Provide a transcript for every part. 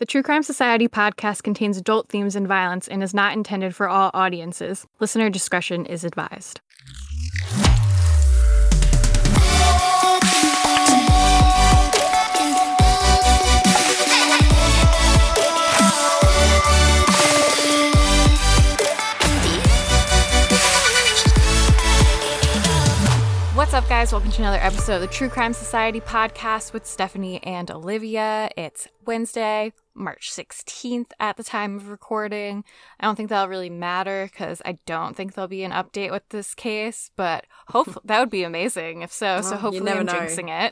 The True Crime Society podcast contains adult themes and violence and is not intended for all audiences. Listener discretion is advised. Guys? Welcome to another episode of the True Crime Society podcast with Stephanie and Olivia. It's Wednesday, March 16th at the time of recording. I don't think that'll really matter because I don't think there'll be an update with this case, but hopefully that would be amazing if so. so Well, you hopefully I'm know. jinxing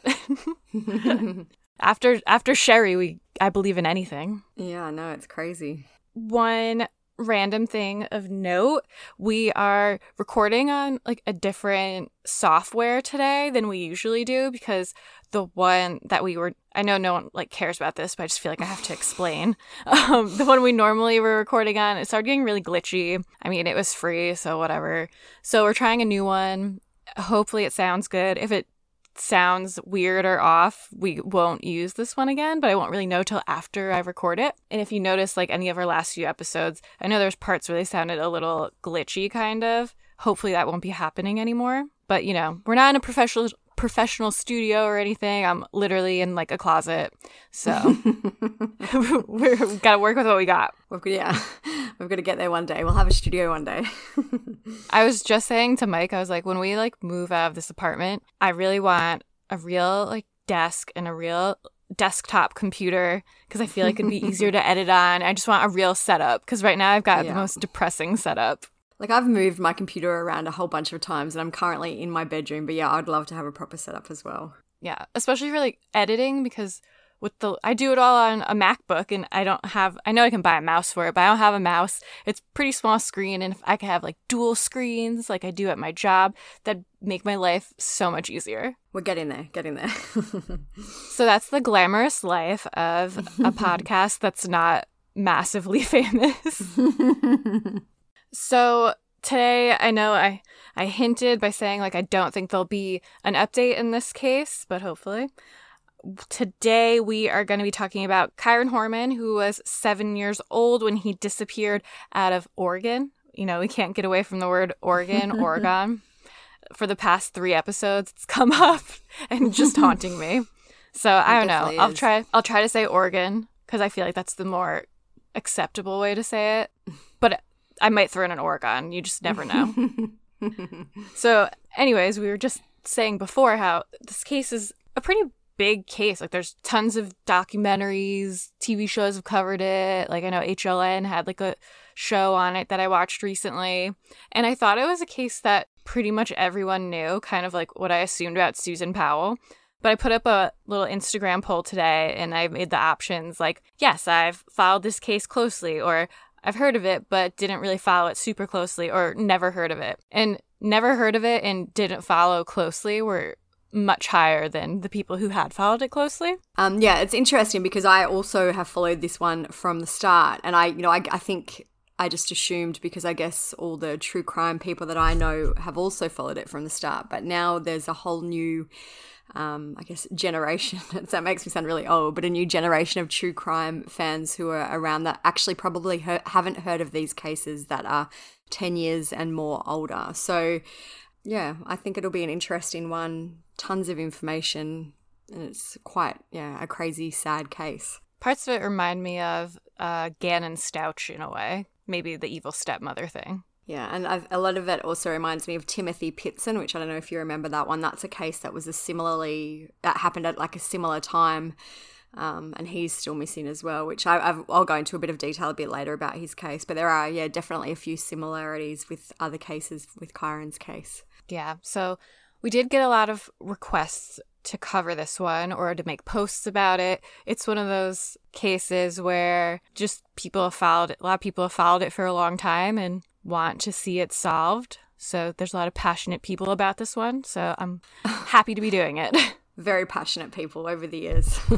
it. after after Sherri, we I believe in anything. Yeah, know, it's crazy. one random thing of note we are recording on like a different software today than we usually do because the one that we were i know no one like cares about this but i just feel like i have to explain. Um, the one we normally were recording on it started getting really glitchy. I mean it was free so whatever. So we're trying a new one. Hopefully it sounds good. If it sounds weird or off, we won't use this one again, but I won't really know till after I record it. And if you notice, like any of our last few episodes, I know there's parts where they sounded a little glitchy, kind of. Hopefully that won't be happening anymore. But you know, we're not in a professional professional studio or anything. I'm literally in like a closet, so we've got to work with what we got. We've got, yeah, we've got to get there one day. We'll have a studio one day. I was just saying to Mike, I was like, when we like move out of this apartment, I really want a real like desk and a real desktop computer because I feel like it'd be easier to edit on. I just want a real setup because right now I've got the most depressing setup. Like, I've moved my computer around a whole bunch of times and I'm currently in my bedroom, but yeah, I'd love to have a proper setup as well. Yeah, especially for like editing because with the I do it all on a MacBook and I don't have I know I can buy a mouse for it, but I don't have a mouse. It's pretty small screen and if I could have like dual screens like I do at my job, that'd make my life so much easier. We're getting there, getting there. So that's the glamorous life of a podcast that's not massively famous. So today I know I I hinted by saying like I don't think there'll be an update in this case, but hopefully. Today we are going to be talking about Kyron Horman who was 7 years old when he disappeared out of Oregon. You know, we can't get away from the word Oregon, Oregon. For the past 3 episodes it's come up and just haunting me. So I don't know. definitely I'll try I'll try to say Oregon cuz I feel like that's the more acceptable way to say it. But I might throw in an Oregon. You just never know. so, anyways, we were just saying before how this case is a pretty big case. Like, there's tons of documentaries, TV shows have covered it. Like, I know HLN had like a show on it that I watched recently. And I thought it was a case that pretty much everyone knew, kind of like what I assumed about Susan Powell. But I put up a little Instagram poll today and I made the options like, yes, I've followed this case closely, or I've heard of it, but didn't really follow it super closely, or never heard of it. And never heard of it and didn't follow closely were much higher than the people who had followed it closely. Um, yeah, it's interesting because I also have followed this one from the start, and I, you know, I, I think I just assumed because I guess all the true crime people that I know have also followed it from the start, but now there's a whole new, um, I guess, generation. that makes me sound really old, but a new generation of true crime fans who are around that actually probably he- haven't heard of these cases that are ten years and more older. So, yeah, I think it'll be an interesting one. Tons of information and it's quite yeah a crazy sad case Parts of it remind me of uh, Gannon Stauch in a way, maybe the evil stepmother thing. Yeah and I've, a lot of it also reminds me of timothy pitzen which i don't know if you remember that one that's a case that was a similarly that happened at like a similar time um, and he's still missing as well which I, I've, i'll go into a bit of detail a bit later about his case but there are yeah definitely a few similarities with other cases with kyron's case Yeah. So we did get a lot of requests to cover this one or to make posts about it. It's one of those cases where just people have followed it. A lot of people have followed it for a long time and want to see it solved. So there's a lot of passionate people about this one. So I'm happy to be doing it. very passionate people over the years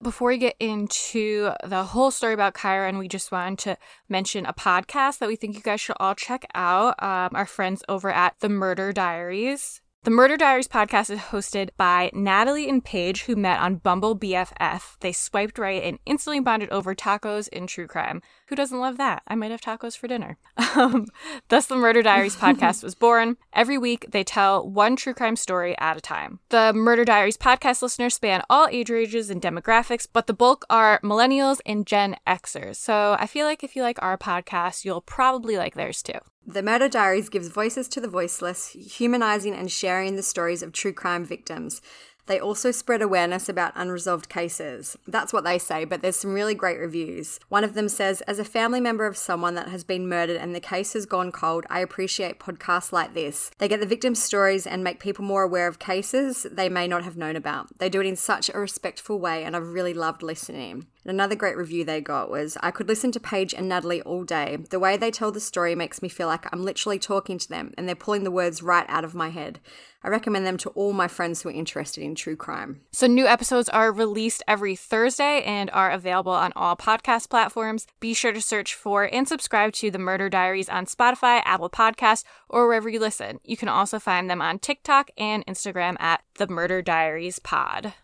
Before we get into the whole story about Kyron, we just wanted to mention a podcast that we think you guys should all check out. Um, our friends over at The Murder Diaries. The Murder Diaries podcast is hosted by Natalie and Paige, who met on Bumble BFF. They swiped right and instantly bonded over tacos and true crime. Who doesn't love that? I might have tacos for dinner. Um, thus, the Murder Diaries podcast was born. Every week, they tell one true crime story at a time. The Murder Diaries podcast listeners span all age ranges and demographics, but the bulk are millennials and Gen Xers. So I feel like if you like our podcast, you'll probably like theirs too. The Murder Diaries gives voices to the voiceless, humanizing and sharing the stories of true crime victims. They also spread awareness about unresolved cases. That's what they say, but there's some really great reviews. One of them says, As a family member of someone that has been murdered and the case has gone cold, I appreciate podcasts like this. They get the victims' stories and make people more aware of cases they may not have known about. They do it in such a respectful way, and I've really loved listening. Another great review they got was I could listen to Paige and Natalie all day. The way they tell the story makes me feel like I'm literally talking to them and they're pulling the words right out of my head. I recommend them to all my friends who are interested in true crime. So, new episodes are released every Thursday and are available on all podcast platforms. Be sure to search for and subscribe to The Murder Diaries on Spotify, Apple Podcasts, or wherever you listen. You can also find them on TikTok and Instagram at The Murder Diaries Pod.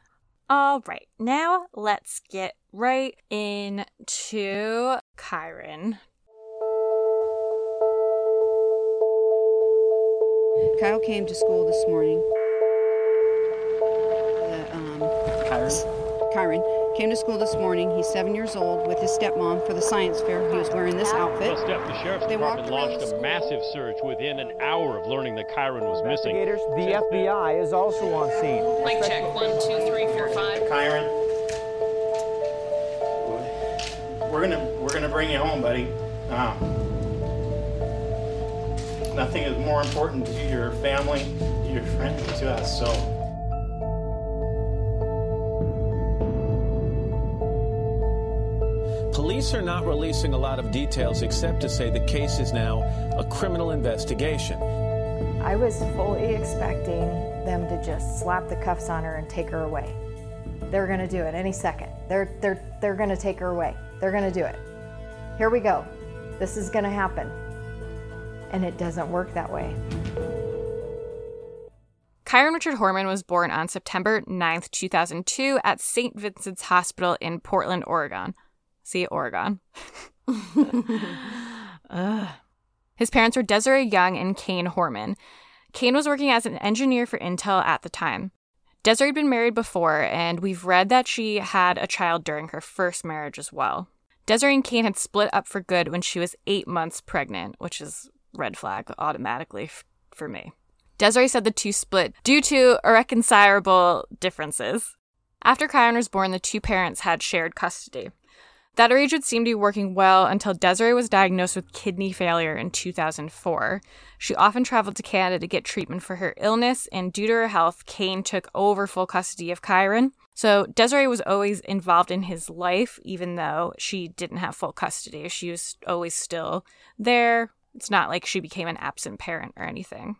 All right, now let's get right into Kyron. Kyle came to school this morning. The, um, Kyron? Kyron came to school this morning. He's seven years old with his stepmom for the science fair. He was wearing this outfit. Well, Steph, the sheriff's They department launched a school. massive search within an hour of learning that Kyron was missing. Investigators, the FBI is also on scene. Mic check. One, two, three, four, five. Kyron, we're gonna we're gonna bring you home, buddy. Um, nothing is more important to your family, to your friends, to us. So Police are not releasing a lot of details except to say the case is now a criminal investigation. I was fully expecting them to just slap the cuffs on her and take her away. They're going to do it any second. They're they're they're going to take her away. They're going to do it. Here we go. This is going to happen. And it doesn't work that way. Kyron Richard Horman was born on September 9th, 2002, at St. Vincent's Hospital in Portland, Oregon. See, Oregon. His parents were Desiree Young and Kane Horman. Kane was working as an engineer for Intel at the time. Desiree had been married before, and we've read that she had a child during her first marriage as well. Desiree and Kane had split up for good when she was eight months pregnant, which is red flag automatically f- for me. Desiree said the two split due to irreconcilable differences. After Kyron was born, the two parents had shared custody. That arrangement seemed to be working well until Desiree was diagnosed with kidney failure in 2004. She often traveled to Canada to get treatment for her illness, and due to her health, Kane took over full custody of Kyron. So Desiree was always involved in his life, even though she didn't have full custody. She was always still there. It's not like she became an absent parent or anything.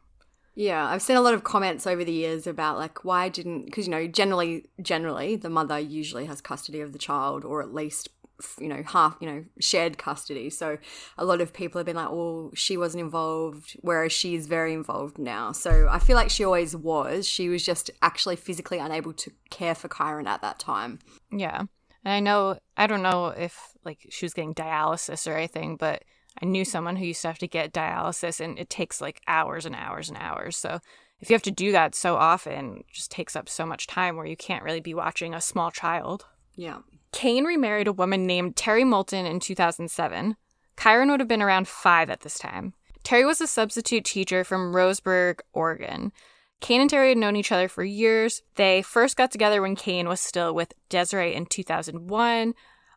Yeah, I've seen a lot of comments over the years about like why didn't because you know generally generally the mother usually has custody of the child or at least you know half you know shared custody. So a lot of people have been like, "Well, she wasn't involved," whereas she is very involved now. So I feel like she always was. She was just actually physically unable to care for Kyron at that time. Yeah. And I know, I don't know if like she was getting dialysis or anything, but I knew someone who used to have to get dialysis and it takes like hours and hours and hours. So if you have to do that so often, it just takes up so much time where you can't really be watching a small child. Yeah. Kane remarried a woman named Terri Moulton in 2007. Kyron would have been around five at this time. Terri was a substitute teacher from Roseburg, Oregon. Kane and Terri had known each other for years. They first got together when Kane was still with Desiree in 2001.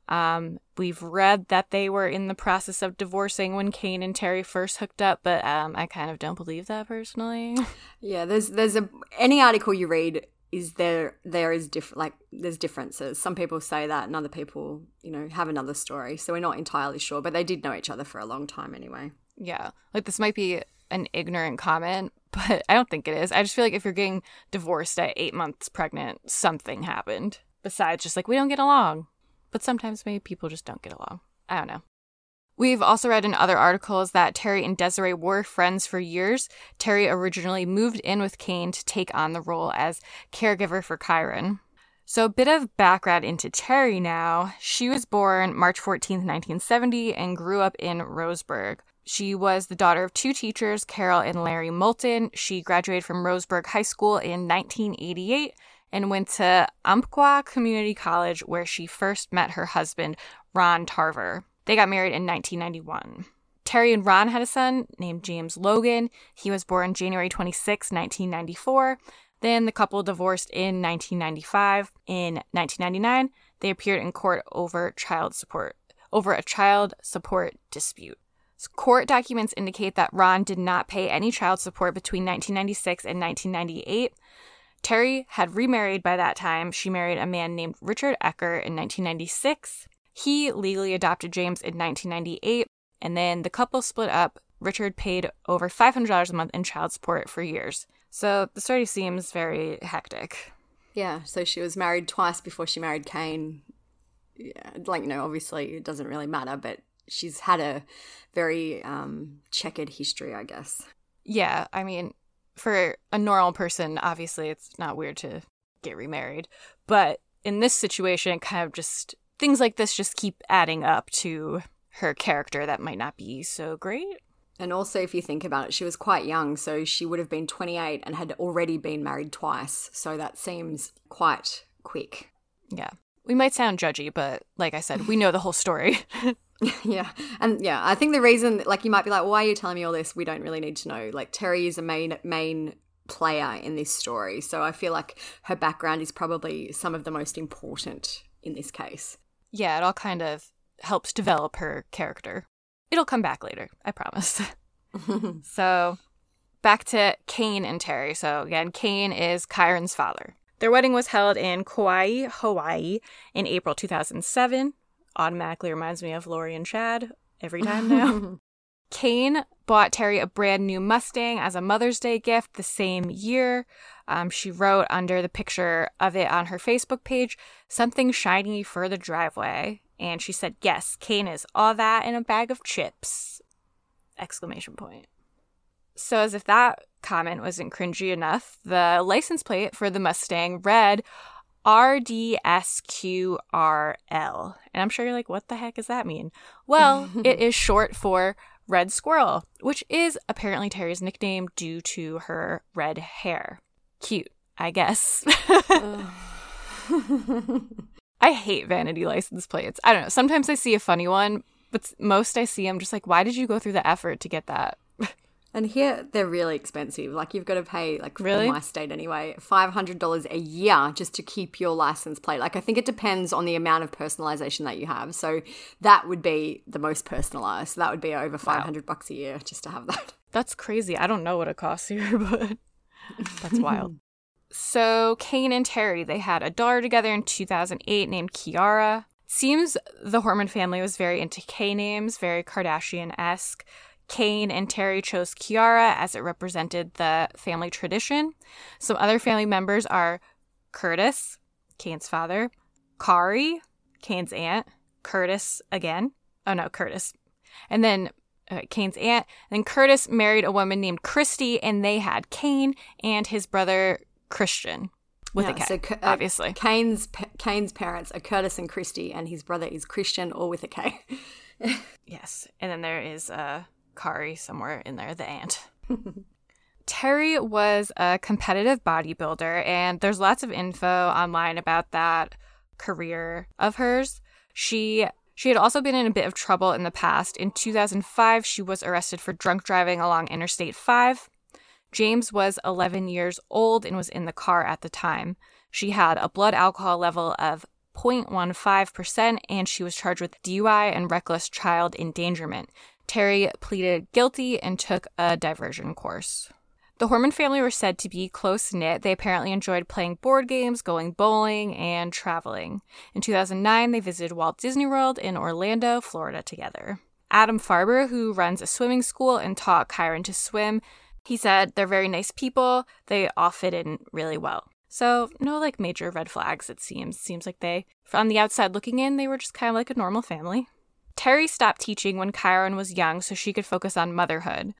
Um, we've read that they were in the process of divorcing when Kane and Terri first hooked up, but um, I kind of don't believe that personally. Yeah, there's there's a any article you read is there there is different like there's differences. Some people say that and other people, you know, have another story. So we're not entirely sure, but they did know each other for a long time anyway. yeah, like this might be an ignorant comment, but I don't think it is. I just feel like if you're getting divorced at eight months pregnant, something happened besides just like we don't get along. But sometimes maybe people just don't get along. I don't know. We've also read in other articles that Terri and Desiree were friends for years. Terri originally moved in with Kane to take on the role as caregiver for Kyron. So, a bit of background into Terri now. She was born March 14, 1970, and grew up in Roseburg. She was the daughter of two teachers, Carol and Larry Moulton. She graduated from Roseburg High School in 1988 and went to Umpqua Community College, where she first met her husband, Ron Tarver. They got married in 1991. Terri and Ron had a son named James Logan. He was born January 26, 1994. Then the couple divorced in 1995. In 1999, they appeared in court over child support over a child support dispute. Court documents indicate that Ron did not pay any child support between 1996 and 1998. Terri had remarried by that time. She married a man named Richard Ecker in 1996. He legally adopted James in 1998, and then the couple split up. Richard paid over $500 a month in child support for years. So this already seems very hectic. Yeah, so she was married twice before she married Kane. Yeah, like, you know, obviously it doesn't really matter, but she's had a very um, checkered history, I guess. Yeah, I mean, for a normal person, obviously it's not weird to get remarried. But in this situation, kind of just things like this just keep adding up to her character that might not be so great. And also, if you think about it, she was quite young, so she would have been 28 and had already been married twice. So that seems quite quick. Yeah. We might sound judgy, but like I said, we know the whole story. yeah. And yeah, I think the reason, like, you might be like, why are you telling me all this? We don't really need to know. Like, Terri is a main, main player in this story. So I feel like her background is probably some of the most important in this case. Yeah, it all kind of helps develop her character. It'll come back later, I promise. so, back to Kane and Terri. So, again, Kane is Kyron's father. Their wedding was held in Kauai, Hawaii in April 2007. Automatically reminds me of Lori and Chad every time now. Kane bought Terri a brand new Mustang as a Mother's Day gift the same year. Um, she wrote under the picture of it on her Facebook page, something shiny for the driveway. And she said, Yes, Kane is all that in a bag of chips. Exclamation point. So, as if that comment wasn't cringy enough, the license plate for the Mustang read RDSQRL. And I'm sure you're like, what the heck does that mean? Well, it is short for Red Squirrel, which is apparently Terri's nickname due to her red hair. Cute, I guess. I hate vanity license plates. I don't know. Sometimes I see a funny one, but most I see, I'm just like, why did you go through the effort to get that? And here they're really expensive. Like you've got to pay like really? in my state anyway, five hundred dollars a year just to keep your license plate. Like I think it depends on the amount of personalization that you have. So that would be the most personalized. So that would be over five hundred wow. bucks a year just to have that. That's crazy. I don't know what it costs here, but that's wild. So Kane and Terri, they had a daughter together in 2008 named Kiara. Seems the Horman family was very into K names, very Kardashian esque. Kane and Terri chose Kiara as it represented the family tradition. Some other family members are Curtis, Kane's father, Kari, Kane's aunt, Curtis again. Oh no, Curtis. And then uh, Kane's aunt. And then Curtis married a woman named Christy, and they had Kane and his brother Christian with yeah, a K, so, uh, obviously. Kane's Kane's parents are Curtis and Christy, and his brother is Christian, or with a K. yes, and then there is uh, Kari somewhere in there, the aunt. Terri was a competitive bodybuilder, and there's lots of info online about that career of hers. She she had also been in a bit of trouble in the past. In 2005, she was arrested for drunk driving along Interstate 5. James was 11 years old and was in the car at the time. She had a blood alcohol level of 0.15%, and she was charged with DUI and reckless child endangerment. Terri pleaded guilty and took a diversion course. The Horman family were said to be close knit. They apparently enjoyed playing board games, going bowling, and traveling. In 2009, they visited Walt Disney World in Orlando, Florida together. Adam Farber, who runs a swimming school and taught Kyron to swim, he said they're very nice people. They all fit in really well. So, no like major red flags, it seems. Seems like they, from the outside looking in, they were just kind of like a normal family. Terri stopped teaching when Kyron was young so she could focus on motherhood.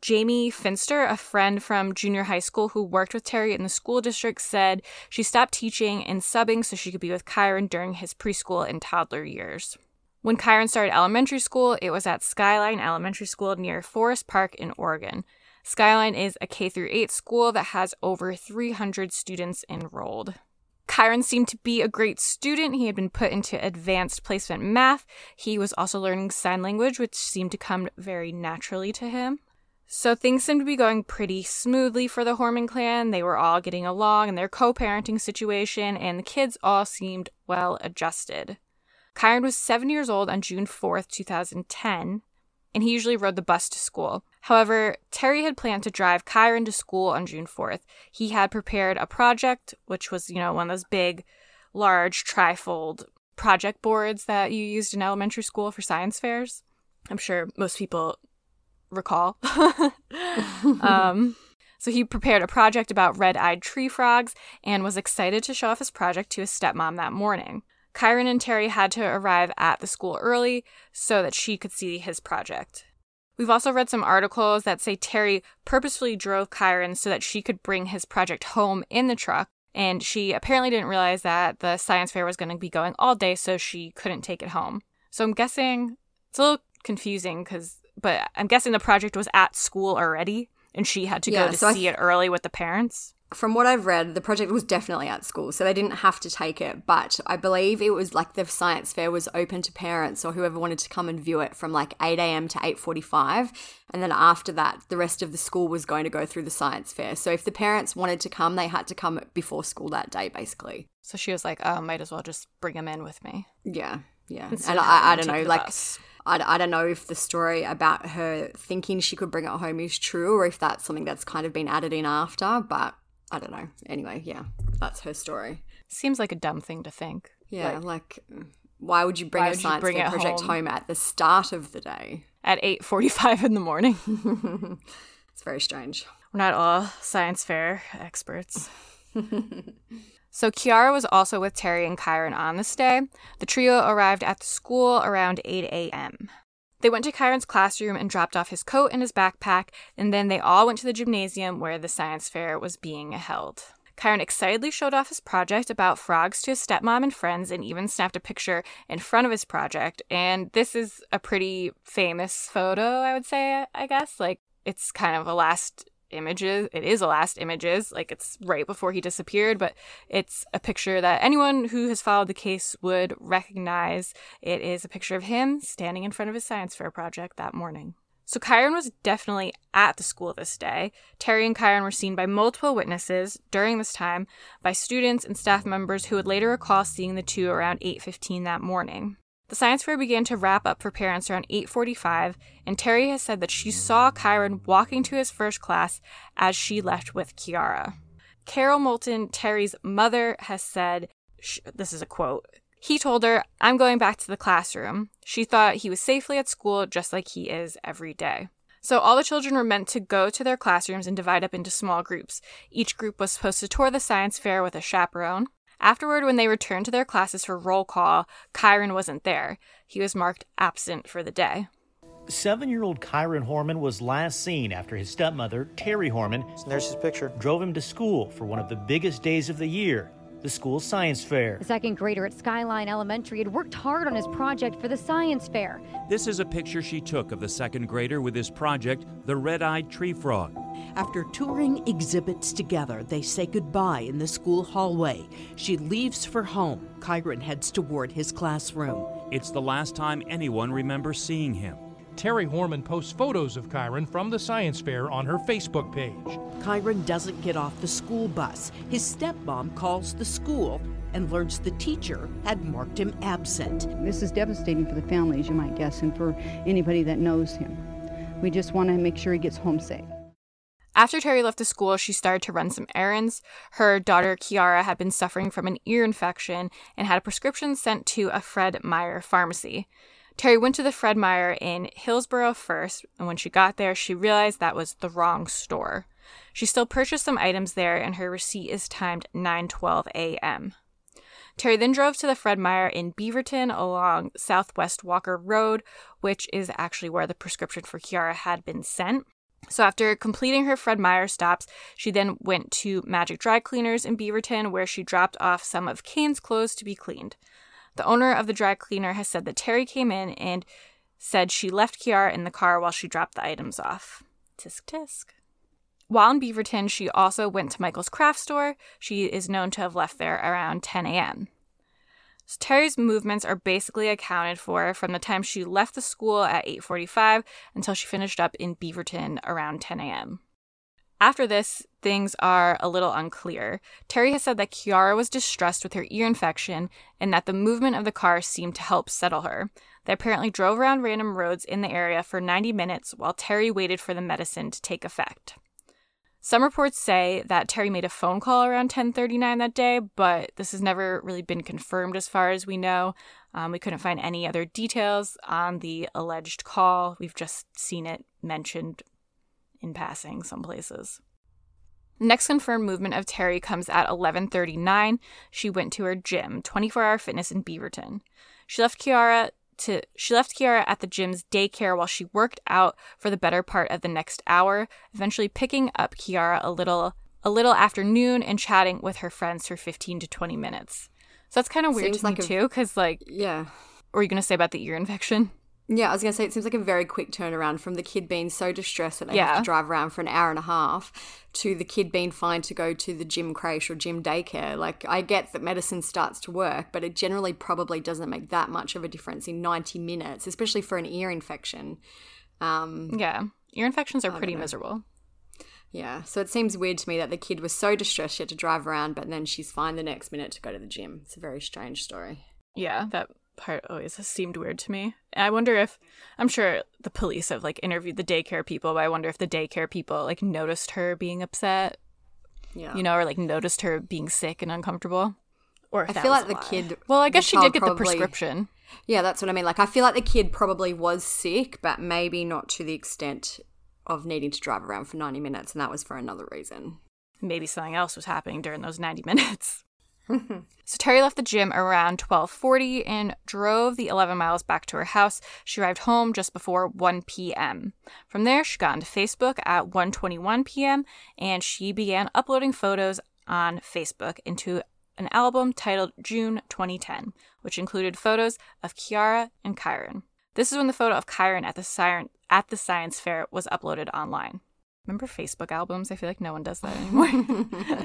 Jamie Finster, a friend from junior high school who worked with Terri in the school district, said she stopped teaching and subbing so she could be with Kyron during his preschool and toddler years. When Kyron started elementary school, it was at Skyline Elementary School near Forest Park in Oregon. Skyline is a K through 8 school that has over 300 students enrolled. Kyron seemed to be a great student. He had been put into advanced placement math. He was also learning sign language, which seemed to come very naturally to him. So things seemed to be going pretty smoothly for the Horman clan. They were all getting along in their co parenting situation, and the kids all seemed well adjusted. Kyron was seven years old on June 4th, 2010, and he usually rode the bus to school. However, Terri had planned to drive Kyron to school on June 4th. He had prepared a project, which was, you know, one of those big, large trifold project boards that you used in elementary school for science fairs. I'm sure most people recall. um, so he prepared a project about red eyed tree frogs and was excited to show off his project to his stepmom that morning. Kyron and Terri had to arrive at the school early so that she could see his project. We've also read some articles that say Terri purposefully drove Kyron so that she could bring his project home in the truck, and she apparently didn't realize that the science fair was going to be going all day, so she couldn't take it home. So I'm guessing it's a little confusing because, but I'm guessing the project was at school already, and she had to Yeah, go to so see th- it early with the parents. From what I've read, the project was definitely at school, so they didn't have to take it. But I believe it was like the science fair was open to parents or whoever wanted to come and view it from like 8 a.m. to 8:45, and then after that, the rest of the school was going to go through the science fair. So if the parents wanted to come, they had to come before school that day, basically. So she was like, "Oh, might as well just bring him in with me." Yeah, yeah. Instead and I, I don't know, like, bus. I, I don't know if the story about her thinking she could bring it home is true or if that's something that's kind of been added in after, but I don't know. Anyway, yeah, that's her story. Seems like a dumb thing to think. Yeah, Like, like, why would you bring a science bring fair project home? home? at the start of the day? at 8:45 in the morning. It's very strange. We're not all science fair experts. so Kiara was also with Terri and Kyron on this day. The trio arrived at the school around 8 a.m. They went to Kyron's classroom and dropped off his coat and his backpack, and then they all went to the gymnasium where the science fair was being held. Kyron excitedly showed off his project about frogs to his stepmom and friends and even snapped a picture in front of his project. And this is a pretty famous photo, I would say, I guess. Like, it's kind of a last images. It is a last images. Like, it's right before he disappeared, but it's a picture that anyone who has followed the case would recognize. It is a picture of him standing in front of his science fair project that morning. So Kyron was definitely at the school this day. Terri and Kyron were seen by multiple witnesses during this time by students and staff members who would later recall seeing the two around 8:15 that morning. The science fair began to wrap up for parents around 8:45, and Terri has said that she saw Kyron walking to his first class as she left with Kiara. Carol Moulton, Terri's mother, has said, this is a quote, he told her, I'm going back to the classroom. She thought he was safely at school just like he is every day. So all the children were meant to go to their classrooms and divide up into small groups. Each group was supposed to tour the science fair with a chaperone. Afterward, when they returned to their classes for roll call, Kyron wasn't there. He was marked absent for the day. Seven year old Kyron Horman was last seen after his stepmother, Terri Horman, There's his picture. drove him to school for one of the biggest days of the year, the school science fair. The second grader at Skyline Elementary had worked hard on his project for the science fair. This is a picture she took of the second grader with his project, the red eyed tree frog. After touring exhibits together, they say goodbye in the school hallway. She leaves for home. Kyron heads toward his classroom. It's the last time anyone remembers seeing him. Terri Horman posts photos of Kyron from the science fair on her Facebook page. Kyron doesn't get off the school bus. His stepmom calls the school and learns the teacher had marked him absent. This is devastating for the family, as you might guess, and for anybody that knows him. We just want to make sure he gets home safe. After Terri left the school, she started to run some errands. Her daughter Kiara had been suffering from an ear infection and had a prescription sent to a Fred Meyer pharmacy. Terri went to the Fred Meyer in Hillsboro first, and when she got there, she realized that was the wrong store. She still purchased some items there, and her receipt is timed 9:12 a.m. Terri then drove to the Fred Meyer in Beaverton along Southwest Walker Road, which is actually where the prescription for Kiara had been sent. So after completing her Fred Meyer stops, she then went to Magic Dry Cleaners in Beaverton, where she dropped off some of Kane's clothes to be cleaned. The owner of the dry cleaner has said that Terri came in and said she left Kiara in the car while she dropped the items off. Tisk tisk. While in Beaverton, she also went to Michael's craft store. She is known to have left there around 10 a.m. So Terri's movements are basically accounted for from the time she left the school at 8:45 until she finished up in Beaverton around 10 a.m. After this, things are a little unclear. Terri has said that Kiara was distressed with her ear infection and that the movement of the car seemed to help settle her. They apparently drove around random roads in the area for 90 minutes while Terri waited for the medicine to take effect. Some reports say that Terri made a phone call around 10:39 that day, but this has never really been confirmed as far as we know. Um, we couldn't find any other details on the alleged call. We've just seen it mentioned in passing some places. Next confirmed movement of Terri comes at 11:39. She went to her gym, 24-hour fitness in Beaverton. She left Kiara to she left Kiara at the gym's daycare while she worked out for the better part of the next hour, eventually picking up Kiara a little a little afternoon and chatting with her friends for 15 to 20 minutes. So that's kind of weird Seems to like me a- too cuz like Yeah. what were you going to say about the ear infection? Yeah, I was going to say it seems like a very quick turnaround from the kid being so distressed that they Yeah. have to drive around for an hour and a half to the kid being fine to go to the gym creche or gym daycare. Like, I get that medicine starts to work, but it generally probably doesn't make that much of a difference in 90 minutes, especially for an ear infection. Um, Yeah. Ear infections are I pretty miserable. yeah, so it seems weird to me that the kid was so distressed she had to drive around, but then she's fine the next minute to go to the gym. It's a very strange story. Yeah, that part always has seemed weird to me. I wonder if I'm sure the police have like interviewed the daycare people, but I wonder if the daycare people like noticed her being upset, Yeah. you know, or like noticed her being sick and uncomfortable. Or if I that feel was like a the lie. kid. Well, I guess she did get the prescription. Yeah, that's what I mean. Like, I feel like the kid probably was sick, but maybe not to the extent of needing to drive around for 90 minutes, and that was for another reason. Maybe something else was happening during those 90 minutes. So Terri left the gym around 12:40 and drove the 11 miles back to her house. She arrived home just before 1 p.m. From there, she got onto Facebook at 1:21 p.m. and she began uploading photos on Facebook into an album titled June 2010, which included photos of Kiara and Kyron. This is when the photo of Kyron at the siren at the science fair was uploaded online. Remember Facebook albums? I feel like no one does that anymore.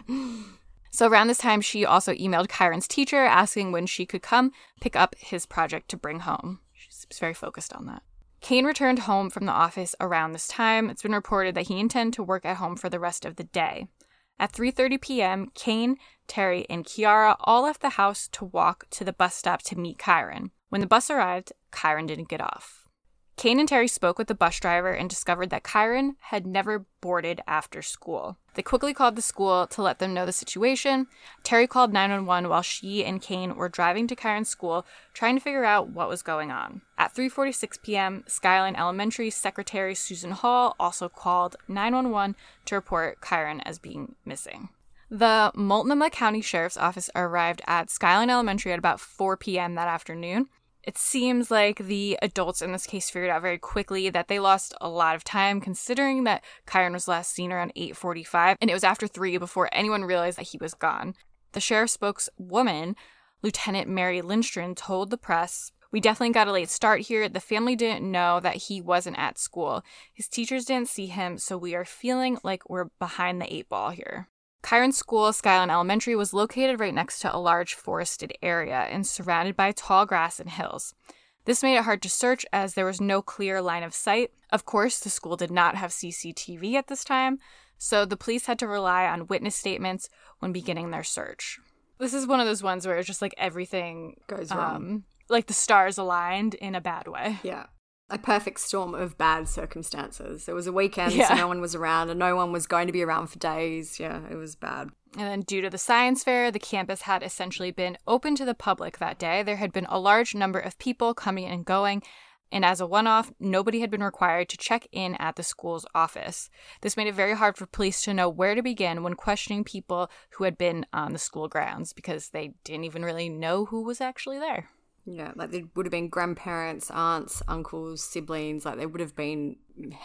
So around this time, she also emailed Kyron's teacher asking when she could come pick up his project to bring home. She's very focused on that. Kane returned home from the office around this time. It's been reported that he intended to work at home for the rest of the day. At 3:30 p.m., Kane, Terri, and Kiara all left the house to walk to the bus stop to meet Kyron. When the bus arrived, Kyron didn't get off. Kane and Terri spoke with the bus driver and discovered that Kyron had never boarded after school. They quickly called the school to let them know the situation. Terri called 911 while she and Kane were driving to Kyron's school, trying to figure out what was going on. At 3:46 p.m., Skyline Elementary secretary Susan Hall also called 911 to report Kyron as being missing. The Multnomah County Sheriff's Office arrived at Skyline Elementary at about 4 p.m. that afternoon. It seems like the adults in this case figured out very quickly that they lost a lot of time considering that Kyron was last seen around 8:45 and it was after 3 before anyone realized that he was gone. The sheriff's spokeswoman, Lieutenant Mary Lindstrand, told the press, "We definitely got a late start here. The family didn't know that he wasn't at school. His teachers didn't see him, so we are feeling like we're behind the eight ball here." Kyron's school, Skyline Elementary, was located right next to a large forested area and surrounded by tall grass and hills. This made it hard to search as there was no clear line of sight. Of course, the school did not have CCTV at this time, so the police had to rely on witness statements when beginning their search. This is one of those ones where it's just like everything Goes wrong. um, like the stars aligned in a bad way. Yeah. A perfect storm of bad circumstances. It was a weekend, Yeah. so no one was around, and no one was going to be around for days. Yeah, it was bad. And then, due to the science fair, the campus had essentially been open to the public that day. There had been a large number of people coming and going, and as a one off, nobody had been required to check in at the school's office. This made it very hard for police to know where to begin when questioning people who had been on the school grounds because they didn't even really know who was actually there. Yeah, like there would have been grandparents, aunts, uncles, siblings, like there would have been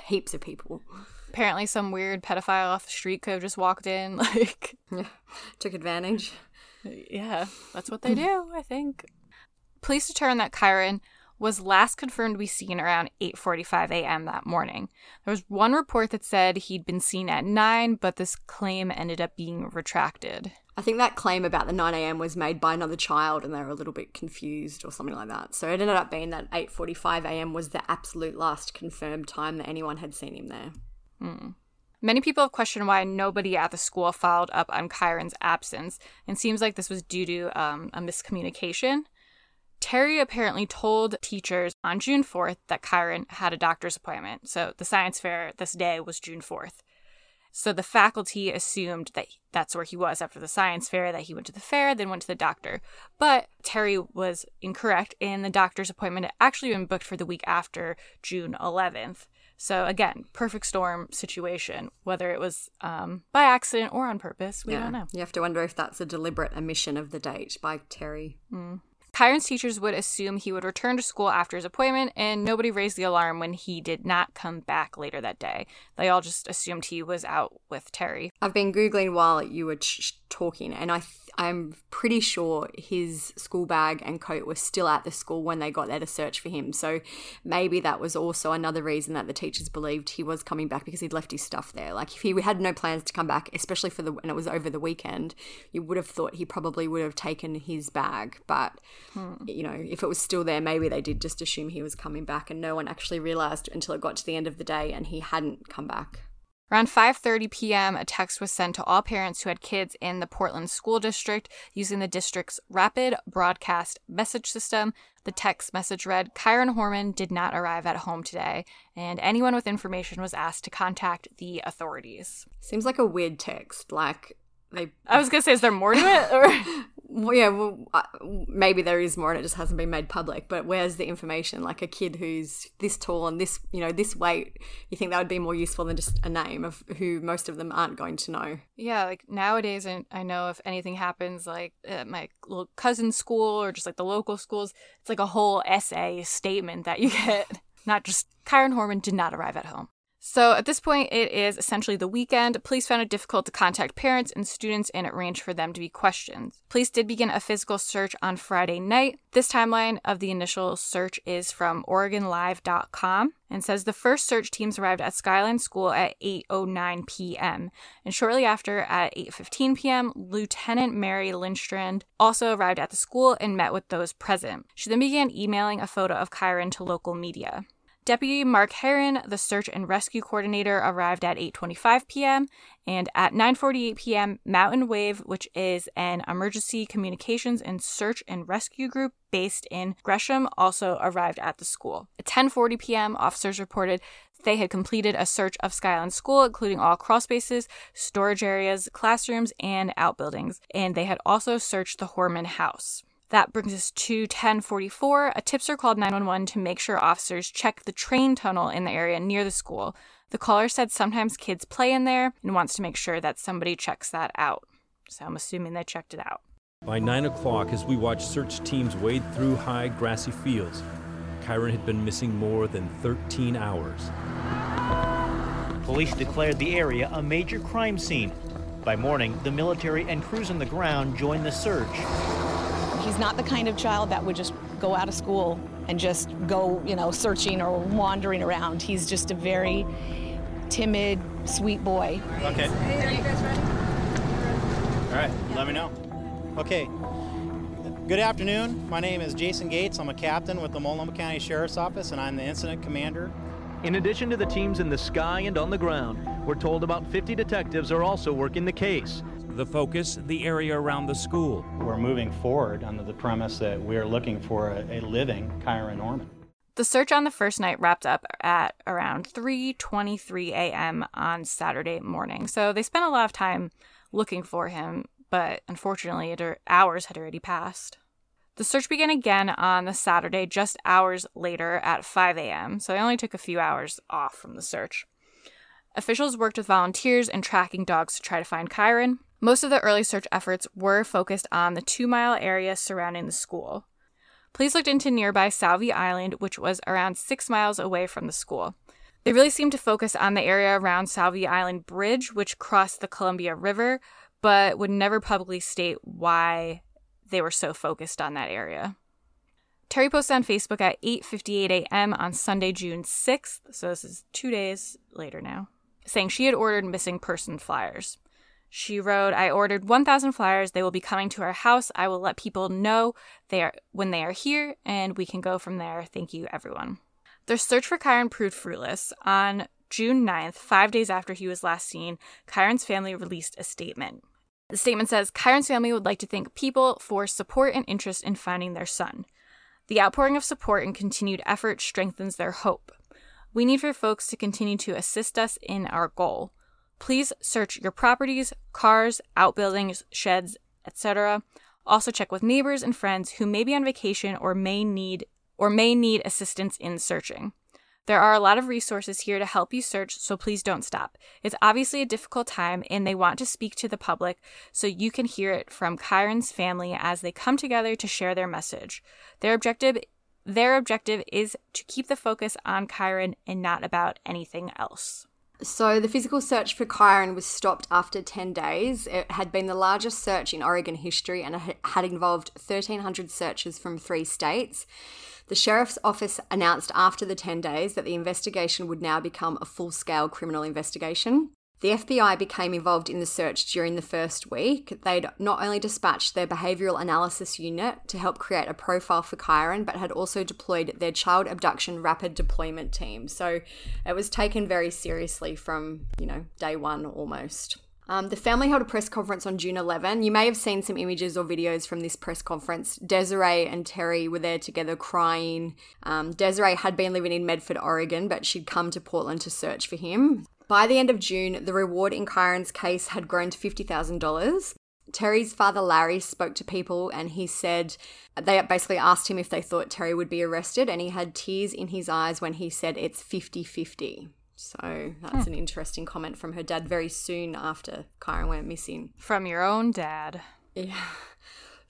heaps of people. Apparently, some weird pedophile off the street could have just walked in, like, Yeah, took advantage. yeah, that's what they do, I think. Police determined that Kyron was last confirmed to be seen around 8:45 a.m. that morning. There was one report that said he'd been seen at 9, but this claim ended up being retracted. I think that claim about the 9 a.m. was made by another child and they were a little bit confused or something like that. So it ended up being that 8:45 a.m. was the absolute last confirmed time that anyone had seen him there. Hmm. Many people have questioned why nobody at the school followed up on Kyron's absence, and seems like this was due to um, a miscommunication. Terri apparently told teachers on June 4th that Kyron had a doctor's appointment. So the science fair this day was June 4th. So the faculty assumed that that's where he was after the science fair, that he went to the fair, then went to the doctor. But Terri was incorrect, and the doctor's appointment had actually been booked for the week after June 11th. So again, perfect storm situation. Whether it was um, by accident or on purpose, we don't know. You have to wonder if that's a deliberate omission of the date by Terri. Mm. Kyron's teachers would assume he would return to school after his appointment, and nobody raised the alarm when he did not come back later that day. They all just assumed he was out with Terri. I've been googling while you were talking, and I th- I'm pretty sure his school bag and coat were still at the school when they got there to search for him. So maybe that was also another reason that the teachers believed he was coming back because he'd left his stuff there. Like if he had no plans to come back, especially for the and it was over the weekend, you would have thought he probably would have taken his bag. But Hmm. you know, if it was still there, maybe they did just assume he was coming back, and no one actually realized until it got to the end of the day and he hadn't come back. Around 5:30 p.m., a text was sent to all parents who had kids in the Portland School District using the district's rapid broadcast message system. The text message read, "Kyron Horman did not arrive at home today, and anyone with information was asked to contact the authorities." Seems like a weird text. Like they. I was gonna say, is there more to it? Or Well, yeah, well, maybe there is more and it just hasn't been made public. But where's the information? Like a kid who's this tall and this, you know, this weight, you think that would be more useful than just a name of who most of them aren't going to know. Yeah, like nowadays, I I know if anything happens, like at my little cousin's school or just like the local schools, it's like a whole essay statement that you get, not just Kyron Horman did not arrive at home. So at this point, it is essentially the weekend. Police found it difficult to contact parents and students and arrange for them to be questioned. Police did begin a physical search on Friday night. This timeline of the initial search is from OregonLive.com and says the first search teams arrived at Skyline School at 8:09 p.m. and shortly after at 8:15 p.m. Lieutenant Mary Lindstrand also arrived at the school and met with those present. She then began emailing a photo of Kyron to local media. Deputy Mark Heron, the search and rescue coordinator, arrived at 8:25 p.m. and at 9:48 p.m. Mountain Wave, which is an emergency communications and search and rescue group based in Gresham, also arrived at the school. At 10:40 p.m., officers reported they had completed a search of Skyline School, including all crawl spaces, storage areas, classrooms, and outbuildings, and they had also searched the Horman house. That brings us to 1044. A tipster called 911 to make sure officers check the train tunnel in the area near the school. The caller said sometimes kids play in there and wants to make sure that somebody checks that out. So I'm assuming they checked it out. By 9 o'clock, as we watched search teams wade through high, grassy fields, Kyron had been missing more than 13 hours. Police declared the area a major crime scene. By morning, the military and crews on the ground joined the search. He's not the kind of child that would just go out of school and just go, you know, searching or wandering around. He's just a very timid, sweet boy. Okay. Are you guys ready? All right, let me know. Okay. Good afternoon. My name is Jason Gates. I'm a captain with the Multnomah County Sheriff's Office, and I'm the incident commander. In addition to the teams in the sky and on the ground, we're told about 50 detectives are also working the case. The focus, the area around the school. We're moving forward under the premise that we're looking for a, a living Kyron Horman. The search on the first night wrapped up at around 3:23 a.m. on Saturday morning. So they spent a lot of time looking for him, but unfortunately, it, er, hours had already passed. The search began again on the Saturday, just hours later at 5 a.m., so they only took a few hours off from the search. Officials worked with volunteers and tracking dogs to try to find Kyron. Most of the early search efforts were focused on the two mile area surrounding the school. Police looked into nearby Sauvie Island, which was around six miles away from the school. They really seemed to focus on the area around Sauvie Island Bridge, which crossed the Columbia River, but would never publicly state why they were so focused on that area. Terri posted on Facebook at 8:58 a.m. on Sunday, June 6th, so this is 2 days later now, saying she had ordered missing person flyers. She wrote, "I ordered 1000 flyers. They will be coming to our house. I will let people know they are when they are here and we can go from there. Thank you everyone." Their search for Kyron proved fruitless. On June 9th, 5 days after he was last seen, Kyron's family released a statement. The statement says Kyron's family would like to thank people for support and interest in finding their son. The outpouring of support and continued effort strengthens their hope. We need for folks to continue to assist us in our goal. Please search your properties, cars, outbuildings, sheds, etc. Also check with neighbors and friends who may be on vacation or may need or may need assistance in searching. There are a lot of resources here to help you search, so please don't stop. It's obviously a difficult time, and they want to speak to the public so you can hear it from Kyron's family as they come together to share their message. Their objective their objective is to keep the focus on Kyron and not about anything else. So, the physical search for Kyron was stopped after 10 days. It had been the largest search in Oregon history and it had involved 1,300 searches from three states. The sheriff's office announced after the 10 days that the investigation would now become a full scale criminal investigation. The FBI became involved in the search during the first week. They'd not only dispatched their behavioural analysis unit to help create a profile for Kyron, but had also deployed their child abduction rapid deployment team. So it was taken very seriously from, you know, day one almost. Um, the family held a press conference on June 11. You may have seen some images or videos from this press conference. Desiree and Terri were there together crying. Um, Desiree had been living in Medford, Oregon, but she'd come to Portland to search for him. By the end of June, the reward in Kyron's case had grown to $50,000. Terri's father Larry spoke to people and he said they basically asked him if they thought Terri would be arrested, and he had tears in his eyes when he said it's 50 50. So that's Hmm. an interesting comment from her dad very soon after Kyron went missing. From your own dad. Yeah.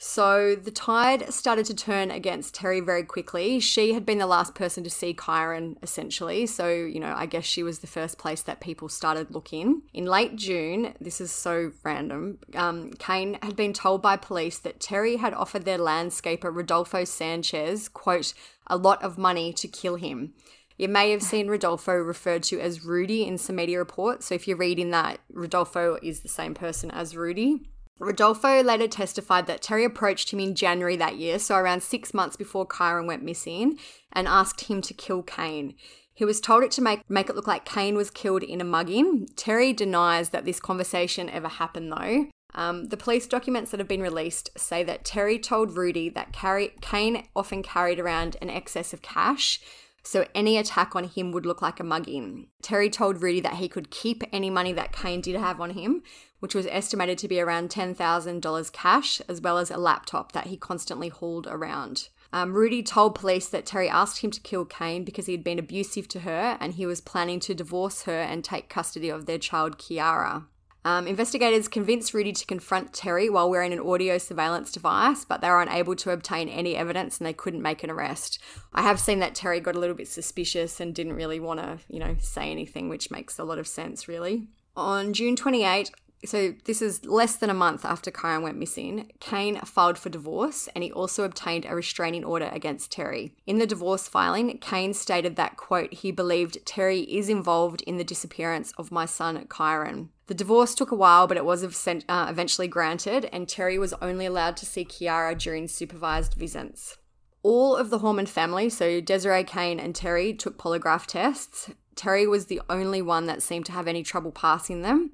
So the tide started to turn against Terri very quickly. She had been the last person to see Kyron, essentially. So, you know, I guess she was the first place that people started looking. In late June, this is so random, um, Kane had been told by police that Terri had offered their landscaper, Rodolfo Sanchez, quote, a lot of money to kill him. You may have seen Rodolfo referred to as Rudy in some media reports. So if you're reading that, Rodolfo is the same person as Rudy. Rodolfo later testified that Terri approached him in January that year, so around six months before Kyron went missing, and asked him to kill Kane. He was told it to make, make it look like Kane was killed in a mugging. Terri denies that this conversation ever happened, though. Um, the police documents that have been released say that Terri told Rudy that carry, Kane often carried around an excess of cash, so any attack on him would look like a mugging. Terri told Rudy that he could keep any money that Kane did have on him, which was estimated to be around $10,000 cash, as well as a laptop that he constantly hauled around. Um, Rudy told police that Terri asked him to kill Kane because he had been abusive to her and he was planning to divorce her and take custody of their child, Kiara. Um, investigators convinced Rudy to confront Terri while wearing an audio surveillance device, but they were unable to obtain any evidence and they couldn't make an arrest. I have seen that Terri got a little bit suspicious and didn't really want to, you know, say anything, which makes a lot of sense, really. On June 28, so this is less than a month after Kyron went missing, Kane filed for divorce and he also obtained a restraining order against Terri. In the divorce filing, Kane stated that, quote, he believed Terri is involved in the disappearance of my son Kyron. The divorce took a while, but it was uh, eventually granted, and Terri was only allowed to see Kiara during supervised visits. All of the Horman family, so Desiree Kane and Terri, took polygraph tests. Terri was the only one that seemed to have any trouble passing them.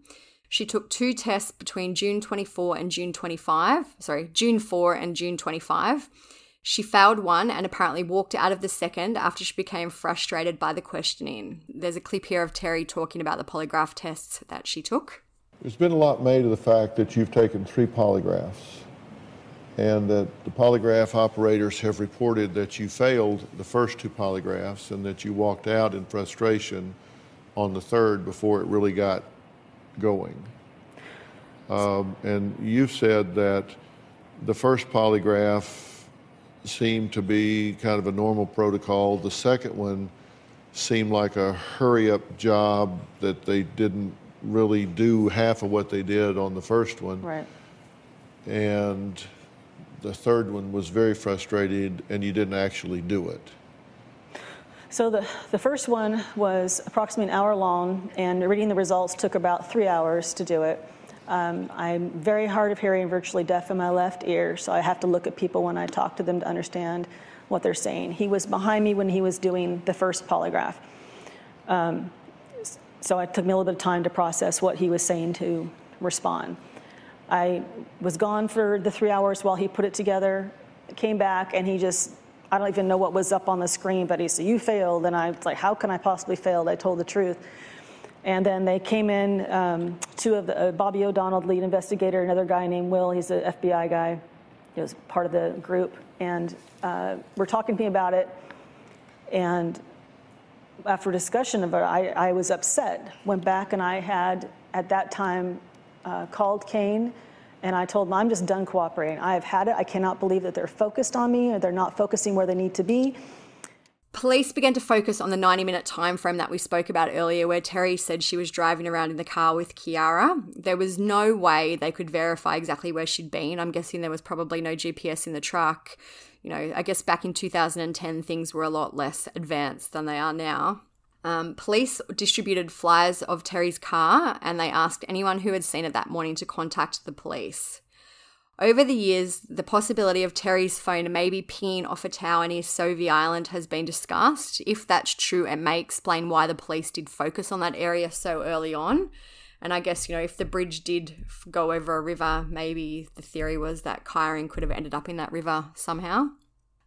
She took two tests between June 24 and June 25, sorry, June 4 and June 25. She failed one and apparently walked out of the second after she became frustrated by the questioning. There's a clip here of Terri talking about the polygraph tests that she took. There's been a lot made of the fact that you've taken three polygraphs. and that the polygraph operators have reported that you failed the first two polygraphs and that you walked out in frustration on the third before it really got going. Um, and you've said that the first polygraph seemed to be kind of a normal protocol. The second one seemed like a hurry up job that they didn't really do half of what they did on the first one. Right. And the third one was very frustrated and you didn't actually do it. So the, the first one was approximately an hour long, and reading the results took about three hours to do it. Um, I'm very hard of hearing, virtually deaf in my left ear, so I have to look at people when I talk to them to understand what they're saying. He was behind me when he was doing the first polygraph. Um, so it took me a little bit of time to process what he was saying to respond. I was gone for the three hours while he put it together, came back, and he just, I don't even know what was up on the screen, but he said, You failed. And I was like, How can I possibly fail? I told the truth. And then they came in, um, two of the, uh, Bobby O'Donnell, lead investigator, another guy named Will, he's an FBI guy, he was part of the group. And uh, we're talking to me about it. And after discussion of it, I, I was upset. Went back and I had, at that time, uh, called Kane and I told him, I'm just done cooperating. I have had it. I cannot believe that they're focused on me or they're not focusing where they need to be. Police began to focus on the 90 minute time frame that we spoke about earlier, where Terri said she was driving around in the car with Kiara. There was no way they could verify exactly where she'd been. I'm guessing there was probably no GPS in the truck. You know, I guess back in 2010, things were a lot less advanced than they are now. Um, police distributed flyers of Terri's car and they asked anyone who had seen it that morning to contact the police. Over the years, the possibility of Terri's phone maybe pinging off a tower near Sauvie Island has been discussed. If that's true, it may explain why the police did focus on that area so early on. And I guess, you know, if the bridge did go over a river, maybe the theory was that Kyron could have ended up in that river somehow.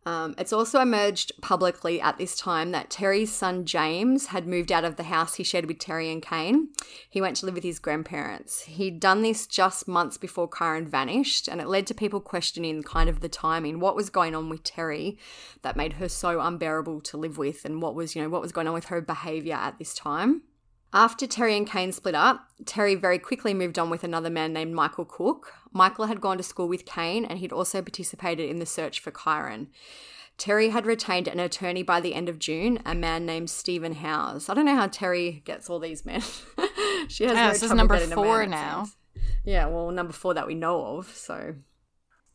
Um, it's also emerged publicly at this time that Terri's son James had moved out of the house he shared with Terri and Kane. He went to live with his grandparents. He'd done this just months before Kyron vanished, and it led to people questioning kind of the timing. What was going on with Terri that made her so unbearable to live with, and what was, you know, what was going on with her behavior at this time? After Terri and Kane split up, Terri very quickly moved on with another man named Michael Cook. Michael had gone to school with Kane and he'd also participated in the search for Kyron. Terri had retained an attorney by the end of June, a man named Stephen Houze. I don't know how Terri gets all these men. she has Oh, no this is number four now. Yeah, well, number four that we know of. So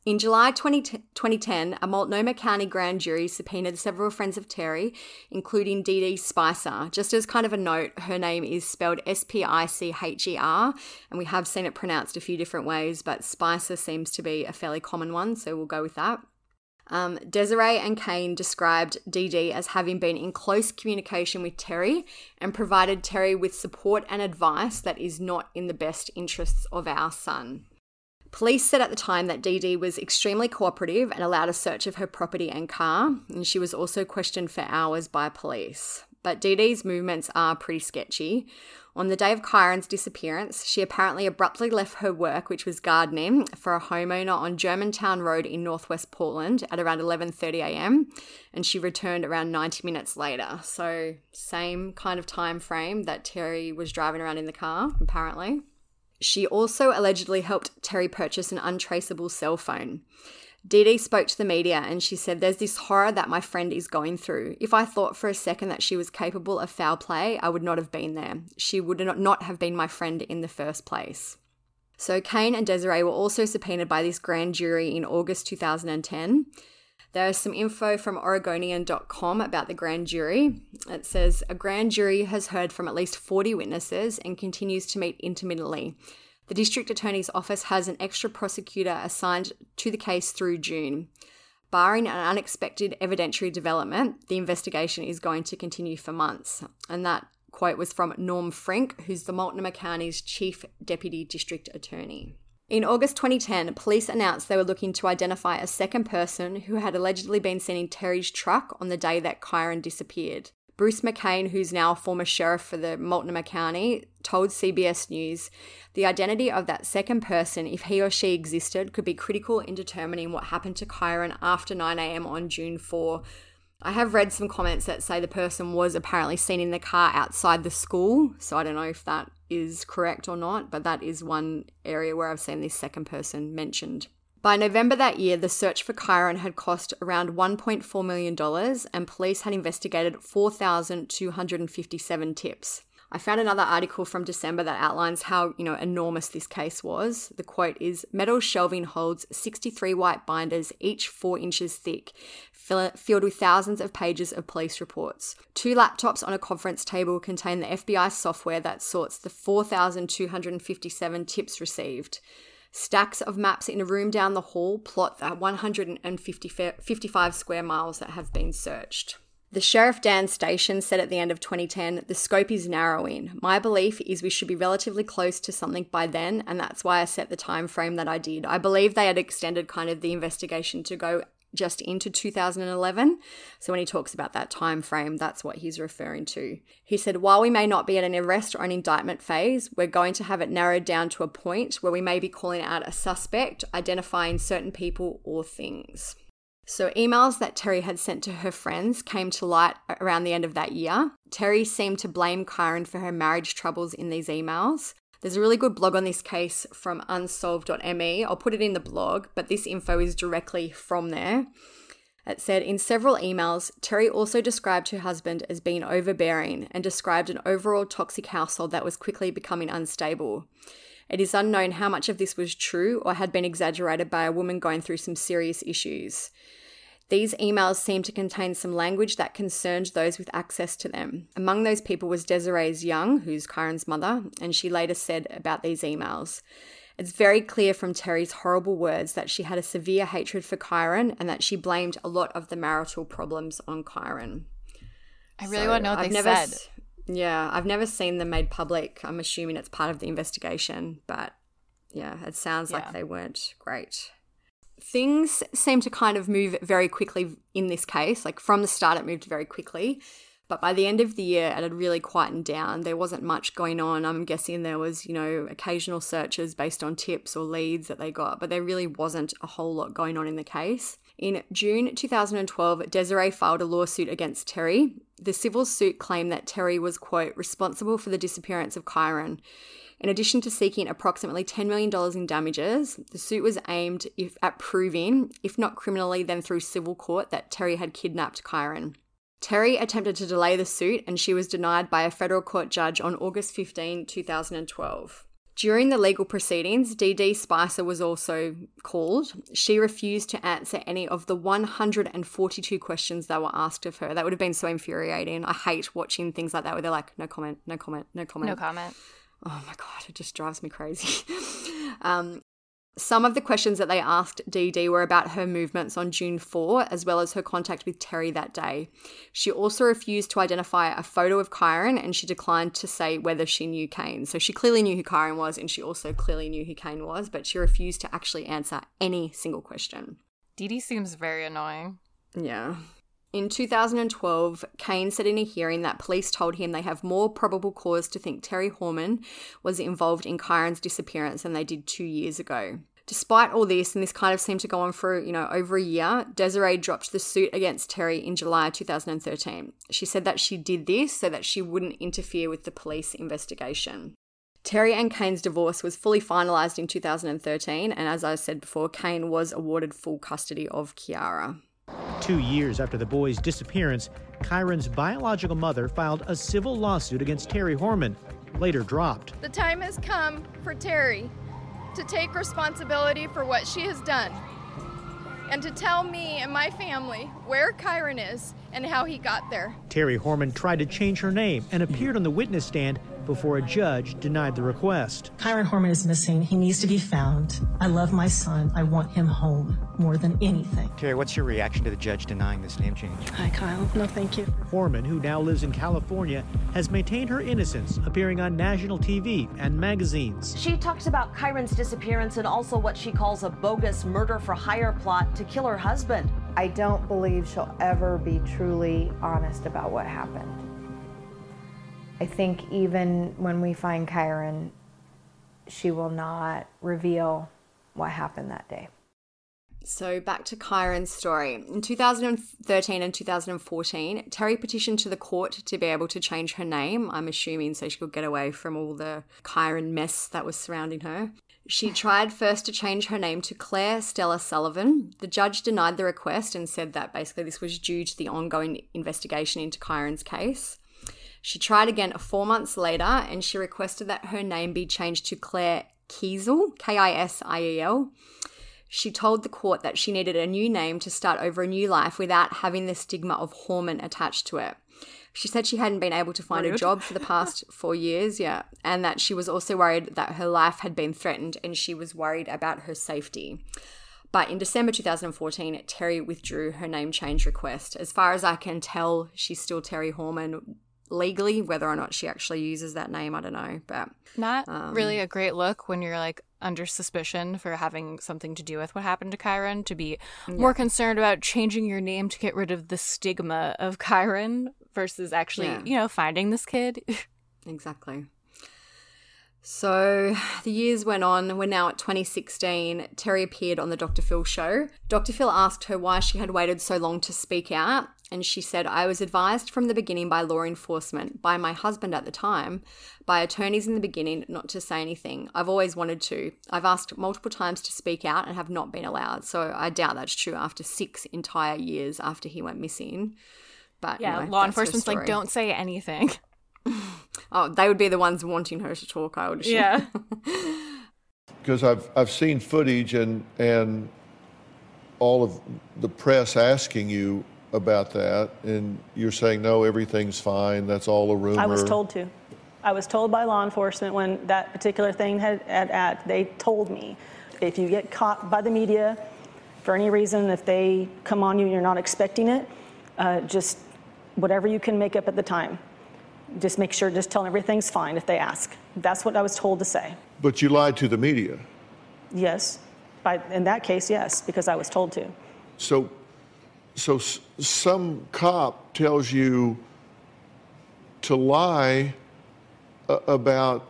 in July 20, 2010, a Multnomah County grand jury subpoenaed several friends of Terri, including Dee Dee Spicer. Just as kind of a note, her name is spelled S P I C H E R, and we have seen it pronounced a few different ways, but Spicer seems to be a fairly common one, so we'll go with that. Um, Desiree and Kane described Dee as having been in close communication with Terri and provided Terri with support and advice that is not in the best interests of our son. Police said at the time that Dee Dee was extremely cooperative and allowed a search of her property and car, and she was also questioned for hours by police. But Dee Dee's movements are pretty sketchy. On the day of Kyron's disappearance, she apparently abruptly left her work, which was gardening, for a homeowner on Germantown Road in northwest Portland at around 11:30 a.m. and she returned around 90 minutes later. So, same kind of time frame that Terri was driving around in the car, apparently. She also allegedly helped Terri purchase an untraceable cell phone. Dee Dee spoke to the media and she said, There's this horror that my friend is going through. If I thought for a second that she was capable of foul play, I would not have been there. She would not- have been my friend in the first place. So, Kane and Desiree were also subpoenaed by this grand jury in August 2010. There is some info from Oregonian.com about the grand jury. It says a grand jury has heard from at least 40 witnesses and continues to meet intermittently. The district attorney's office has an extra prosecutor assigned to the case through June. Barring an unexpected evidentiary development, the investigation is going to continue for months. And that quote was from Norm Frink, who's the Multnomah County's chief deputy district attorney. In August 2010, police announced they were looking to identify a second person who had allegedly been seen in Terri's truck on the day that Kyron disappeared. Bruce McCain, who's now a former sheriff for the Multnomah County, told CBS News the identity of that second person, if he or she existed, could be critical in determining what happened to Kyron after 9 a.m. on June 4. I have read some comments that say the person was apparently seen in the car outside the school, so I don't know if that is correct or not, but that is one area where I've seen this second person mentioned. By November that year, the search for Kyron had cost around $1.4 million, and police had investigated 4,257 tips. I found another article from December that outlines how, you know, enormous this case was. The quote is metal shelving holds 63 white binders, each 4 inches thick, filled with thousands of pages of police reports. Two laptops on a conference table contain the FBI software that sorts the 4,257 tips received. Stacks of maps in a room down the hall plot the 155 square miles that have been searched. The Sheriff Dan Staton said at the end of 2010, the scope is narrowing. My belief is we should be relatively close to something by then, and that's why I set the time frame that I did. I believe they had extended kind of the investigation to go just into 2011. So when he talks about that time frame, that's what he's referring to. He said, "While we may not be at an arrest or an indictment phase, we're going to have it narrowed down to a point where we may be calling out a suspect, identifying certain people or things." So, emails that Terri had sent to her friends came to light around the end of that year. Terri seemed to blame Kyron for her marriage troubles in these emails. There's a really good blog on this case from unsolved.me. I'll put it in the blog, but this info is directly from there. It said in several emails, Terri also described her husband as being overbearing and described an overall toxic household that was quickly becoming unstable. It is unknown how much of this was true or had been exaggerated by a woman going through some serious issues. These emails seem to contain some language that concerned those with access to them. Among those people was Desiree's Young, who's Kyron's mother, and she later said about these emails. It's very clear from Terri's horrible words that she had a severe hatred for Kyron and that she blamed a lot of the marital problems on Kyron. I really so want to know what I've they never, said. Yeah, I've never seen them made public. I'm assuming it's part of the investigation, but yeah, it sounds Yeah. like they weren't great. Things seem to kind of move very quickly in this case. Like from the start, it moved very quickly. But by the end of the year, it had really quietened down. There wasn't much going on. I'm guessing there was, you know, occasional searches based on tips or leads that they got, but there really wasn't a whole lot going on in the case. In June 2012, Desiree filed a lawsuit against Terri. The civil suit claimed that Terri was, quote, responsible for the disappearance of Kyron. In addition to seeking approximately $10 million in damages, the suit was aimed if, at proving, if not criminally, then through civil court, that Terri had kidnapped Kyron. Terri attempted to delay the suit and she was denied by a federal court judge on August 15, 2012. During the legal proceedings, Dee Spicer was also called. She refused to answer any of the 142 questions that were asked of her. That would have been so infuriating. I hate watching things like that where they're like, no comment, no comment, no comment. No comment. Oh my God, it just drives me crazy. um, some of the questions that they asked Dee Dee were about her movements on June 4, as well as her contact with Terri that day. She also refused to identify a photo of Kyron and she declined to say whether she knew Kane. So she clearly knew who Kyron was and she also clearly knew who Kane was, but she refused to actually answer any single question. Dee Dee seems very annoying. Yeah. In 2012, Kane said in a hearing that police told him they have more probable cause to think Terri Horman was involved in Kyron's disappearance than they did two years ago. Despite all this, and this kind of seemed to go on for, you know, over a year, Desiree dropped the suit against Terri in July 2013. She said that she did this so that she wouldn't interfere with the police investigation. Terri and Kane's divorce was fully finalised in 2013, and as I said before, Kane was awarded full custody of Kiara. Two years after the boy's disappearance, Kyron's biological mother filed a civil lawsuit against Terri Horman, later dropped. The time has come for Terri to take responsibility for what she has done and to tell me and my family where Kyron is and how he got there. Terri Horman tried to change her name and appeared on the witness stand before a judge denied the request. Kyron Horman is missing. He needs to be found. I love my son. I want him home more than anything. Terri, what's your reaction to the judge denying this name change? Hi, Kyle. No, thank you. Horman, who now lives in California, has maintained her innocence, appearing on national TV and magazines. She talks about Kyron's disappearance and also what she calls a bogus murder for hire plot to kill her husband. I don't believe she'll ever be truly honest about what happened. I think even when we find Kyron, she will not reveal what happened that day. So back to Kyron's story. In 2013 and 2014, Terri petitioned to the court to be able to change her name, I'm assuming so she could get away from all the Kyron mess that was surrounding her. She tried first to change her name to Claire Stella Sullivan. The judge denied the request and said that basically this was due to the ongoing investigation into Kyron's case. She tried again four months later and she requested that her name be changed to Claire Kisiel, K I S I E L. She told the court that she needed a new name to start over a new life without having the stigma of Horman attached to it. She said she hadn't been able to find a job for the past four years, yeah, and that she was also worried that her life had been threatened and she was worried about her safety. But in December 2014, Terri withdrew her name change request. As far as I can tell, she's still Terri Horman legally. Whether or not she actually uses that name, I don't know. But Not Um, really a great look when you're like under suspicion for having something to do with what happened to Kyron to be more concerned about changing your name to get rid of the stigma of Kyron versus actually, Yeah. you know, finding this kid. Exactly. So the years went on. We're now at 2016. Terri appeared on the Dr. Phil show. Dr. Phil asked her why she had waited so long to speak out, and she said, I was advised from the beginning by law enforcement, by my husband at the time, by attorneys in the beginning not to say anything. I've always wanted to. I've asked multiple times to speak out and have not been allowed. So I doubt that's true after six entire years after he went missing. But yeah, anyway, law enforcement's like, don't say anything. Oh, they would be the ones wanting her to talk, I would assume. Yeah. because I've I've seen footage and and all of the press asking you about that, and you're saying no, everything's fine. That's all a rumor. I was told to. I was told by law enforcement when that particular thing had at, at they told me if you get caught by the media for any reason, if they come on you and you're not expecting it, uh, just whatever you can make up at the time. Just make sure, just tell them everything's fine if they ask. That's what I was told to say. But you lied to the media. Yes. By, in that case, yes, because I was told to. So, so some cop tells you to lie a- about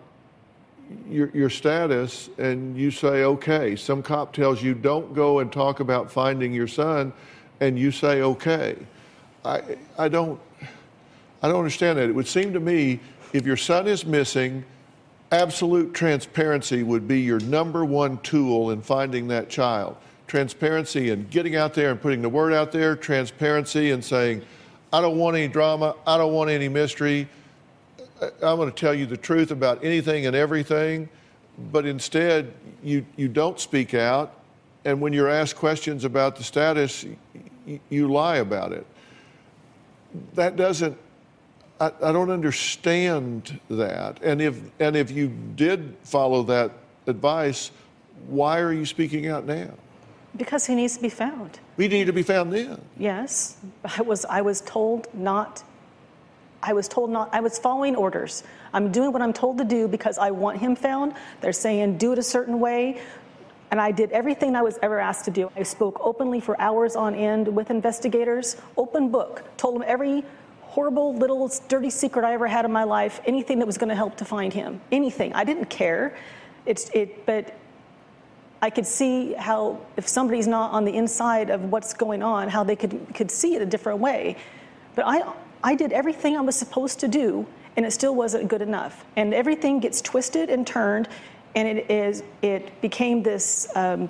your, your status, and you say okay. Some cop tells you don't go and talk about finding your son, and you say okay. I, I don't, I don't understand that. It would seem to me if your son is missing, absolute transparency would be your number one tool in finding that child. Transparency and getting out there and putting the word out there, transparency and saying, I don't want any drama, I don't want any mystery. I'm going to tell you the truth about anything and everything, but instead you, you don't speak out. And when you're asked questions about the status, y- you lie about it. That doesn't I, I don't understand that. And if and if you did follow that advice, why are you speaking out now? Because he needs to be found. We need to be found then. Yes, I was. I was told not. I was told not. I was following orders. I'm doing what I'm told to do because I want him found. They're saying do it a certain way, and I did everything I was ever asked to do. I spoke openly for hours on end with investigators. Open book. Told them every horrible little dirty secret I ever had in my life. Anything that was going to help to find him. Anything. I didn't care. It's it, but I could see how if somebody's not on the inside of what's going on, how they could could see it a different way. But I I did everything I was supposed to do, and it still wasn't good enough. And everything gets twisted and turned, and it is it became this. Um,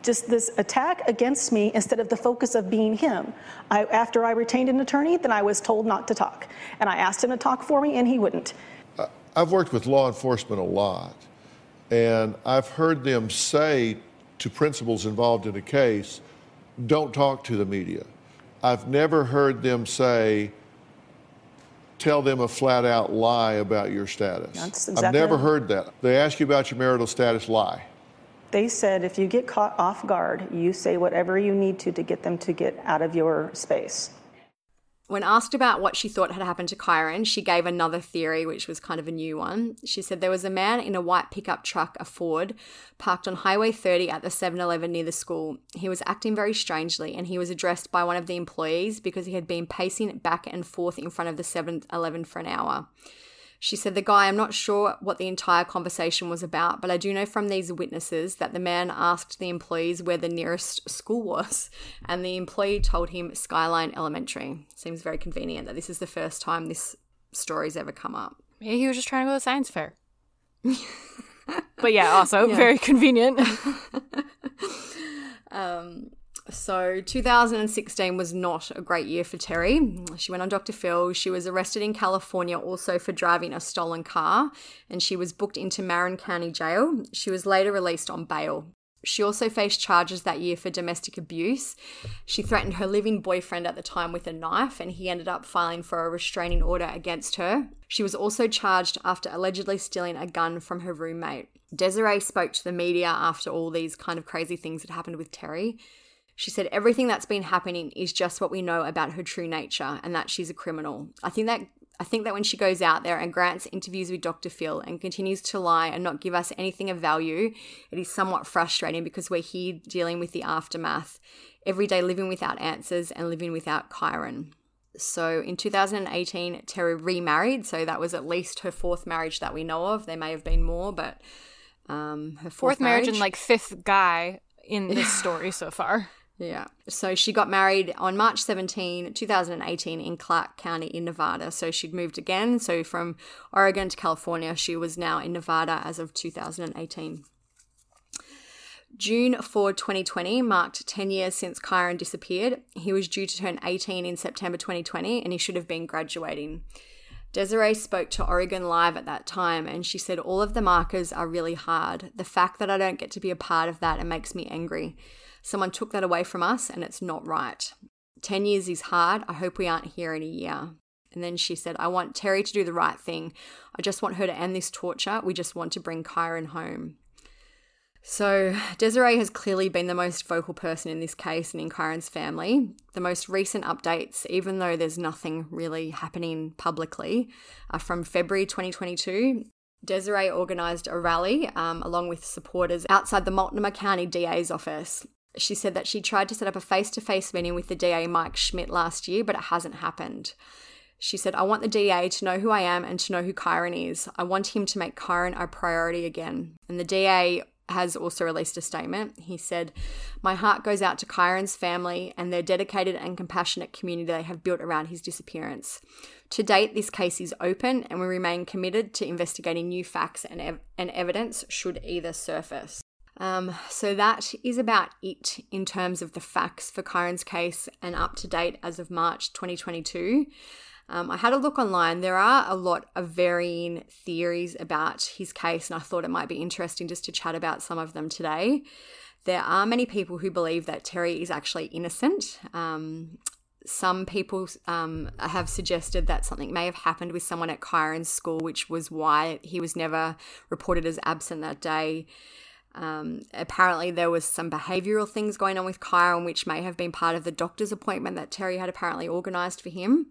just this attack against me instead of the focus of being him. I, after I retained an attorney, then I was told not to talk. And I asked him to talk for me, and he wouldn't. I've worked with law enforcement a lot, and I've heard them say to principals involved in a case, don't talk to the media. I've never heard them say, tell them a flat out lie about your status. That's I've never heard that. They ask you about your marital status, lie. They said if you get caught off guard, you say whatever you need to to get them to get out of your space. When asked about what she thought had happened to Kyron, she gave another theory, which was kind of a new one. She said there was a man in a white pickup truck, a Ford, parked on Highway 30 at the 7 Eleven near the school. He was acting very strangely, and he was addressed by one of the employees because he had been pacing back and forth in front of the 7 Eleven for an hour. She said, The guy, I'm not sure what the entire conversation was about, but I do know from these witnesses that the man asked the employees where the nearest school was, and the employee told him Skyline Elementary. Seems very convenient that this is the first time this story's ever come up. Maybe he was just trying to go to the science fair. but yeah, also Yeah. very convenient. Um, so 2016 was not a great year for Terri. She went on Dr. Phil. She was arrested in California also for driving a stolen car, and she was booked into Marin County Jail. She was later released on bail. She also faced charges that year for domestic abuse. She threatened her living boyfriend at the time with a knife, and he ended up filing for a restraining order against her. She was also charged after allegedly stealing a gun from her roommate. Desiree spoke to the media after all these kind of crazy things had happened with Terri. She said everything that's been happening is just what we know about her true nature and that she's a criminal. I think that I think that when she goes out there and grants interviews with Dr. Phil and continues to lie and not give us anything of value, it is somewhat frustrating because we're here dealing with the aftermath, every day living without answers and living without Kyron. So in 2018, Terri remarried. So that was at least her fourth marriage that we know of. There may have been more, but um, her fourth, Fourth marriage and like fifth guy in this story so far. Yeah. So she got married on March 17, 2018, in Clark County in Nevada. So she'd moved again. So from Oregon to California, she was now in Nevada as of 2018. June 4, 2020 marked 10 years since Kyron disappeared. He was due to turn 18 in September 2020 and he should have been graduating. Desiree spoke to Oregon Live at that time and she said, All of the markers are really hard. The fact that I don't get to be a part of that, it makes me angry. Someone took that away from us and it's not right. 10 years is hard. I hope we aren't here in a year. And then she said, I want Terri to do the right thing. I just want her to end this torture. We just want to bring Kyron home. So, Desiree has clearly been the most vocal person in this case and in Kyron's family. The most recent updates, even though there's nothing really happening publicly, are from February 2022. Desiree organised a rally um, along with supporters outside the Multnomah County DA's office. She said that she tried to set up a face to face meeting with the DA Mike Schmidt last year, but it hasn't happened. She said, I want the DA to know who I am and to know who Kyron is. I want him to make Kyron a priority again. And the DA has also released a statement. He said, My heart goes out to Kyron's family and their dedicated and compassionate community they have built around his disappearance. To date, this case is open and we remain committed to investigating new facts and, ev- and evidence should either surface. Um, so that is about it in terms of the facts for Kyron's case and up to date as of March 2022. Um, I had a look online. There are a lot of varying theories about his case, and I thought it might be interesting just to chat about some of them today. There are many people who believe that Terri is actually innocent. Um, some people um, have suggested that something may have happened with someone at Kyron's school, which was why he was never reported as absent that day. Um, apparently, there was some behavioural things going on with Kyron, which may have been part of the doctor's appointment that Terri had apparently organised for him.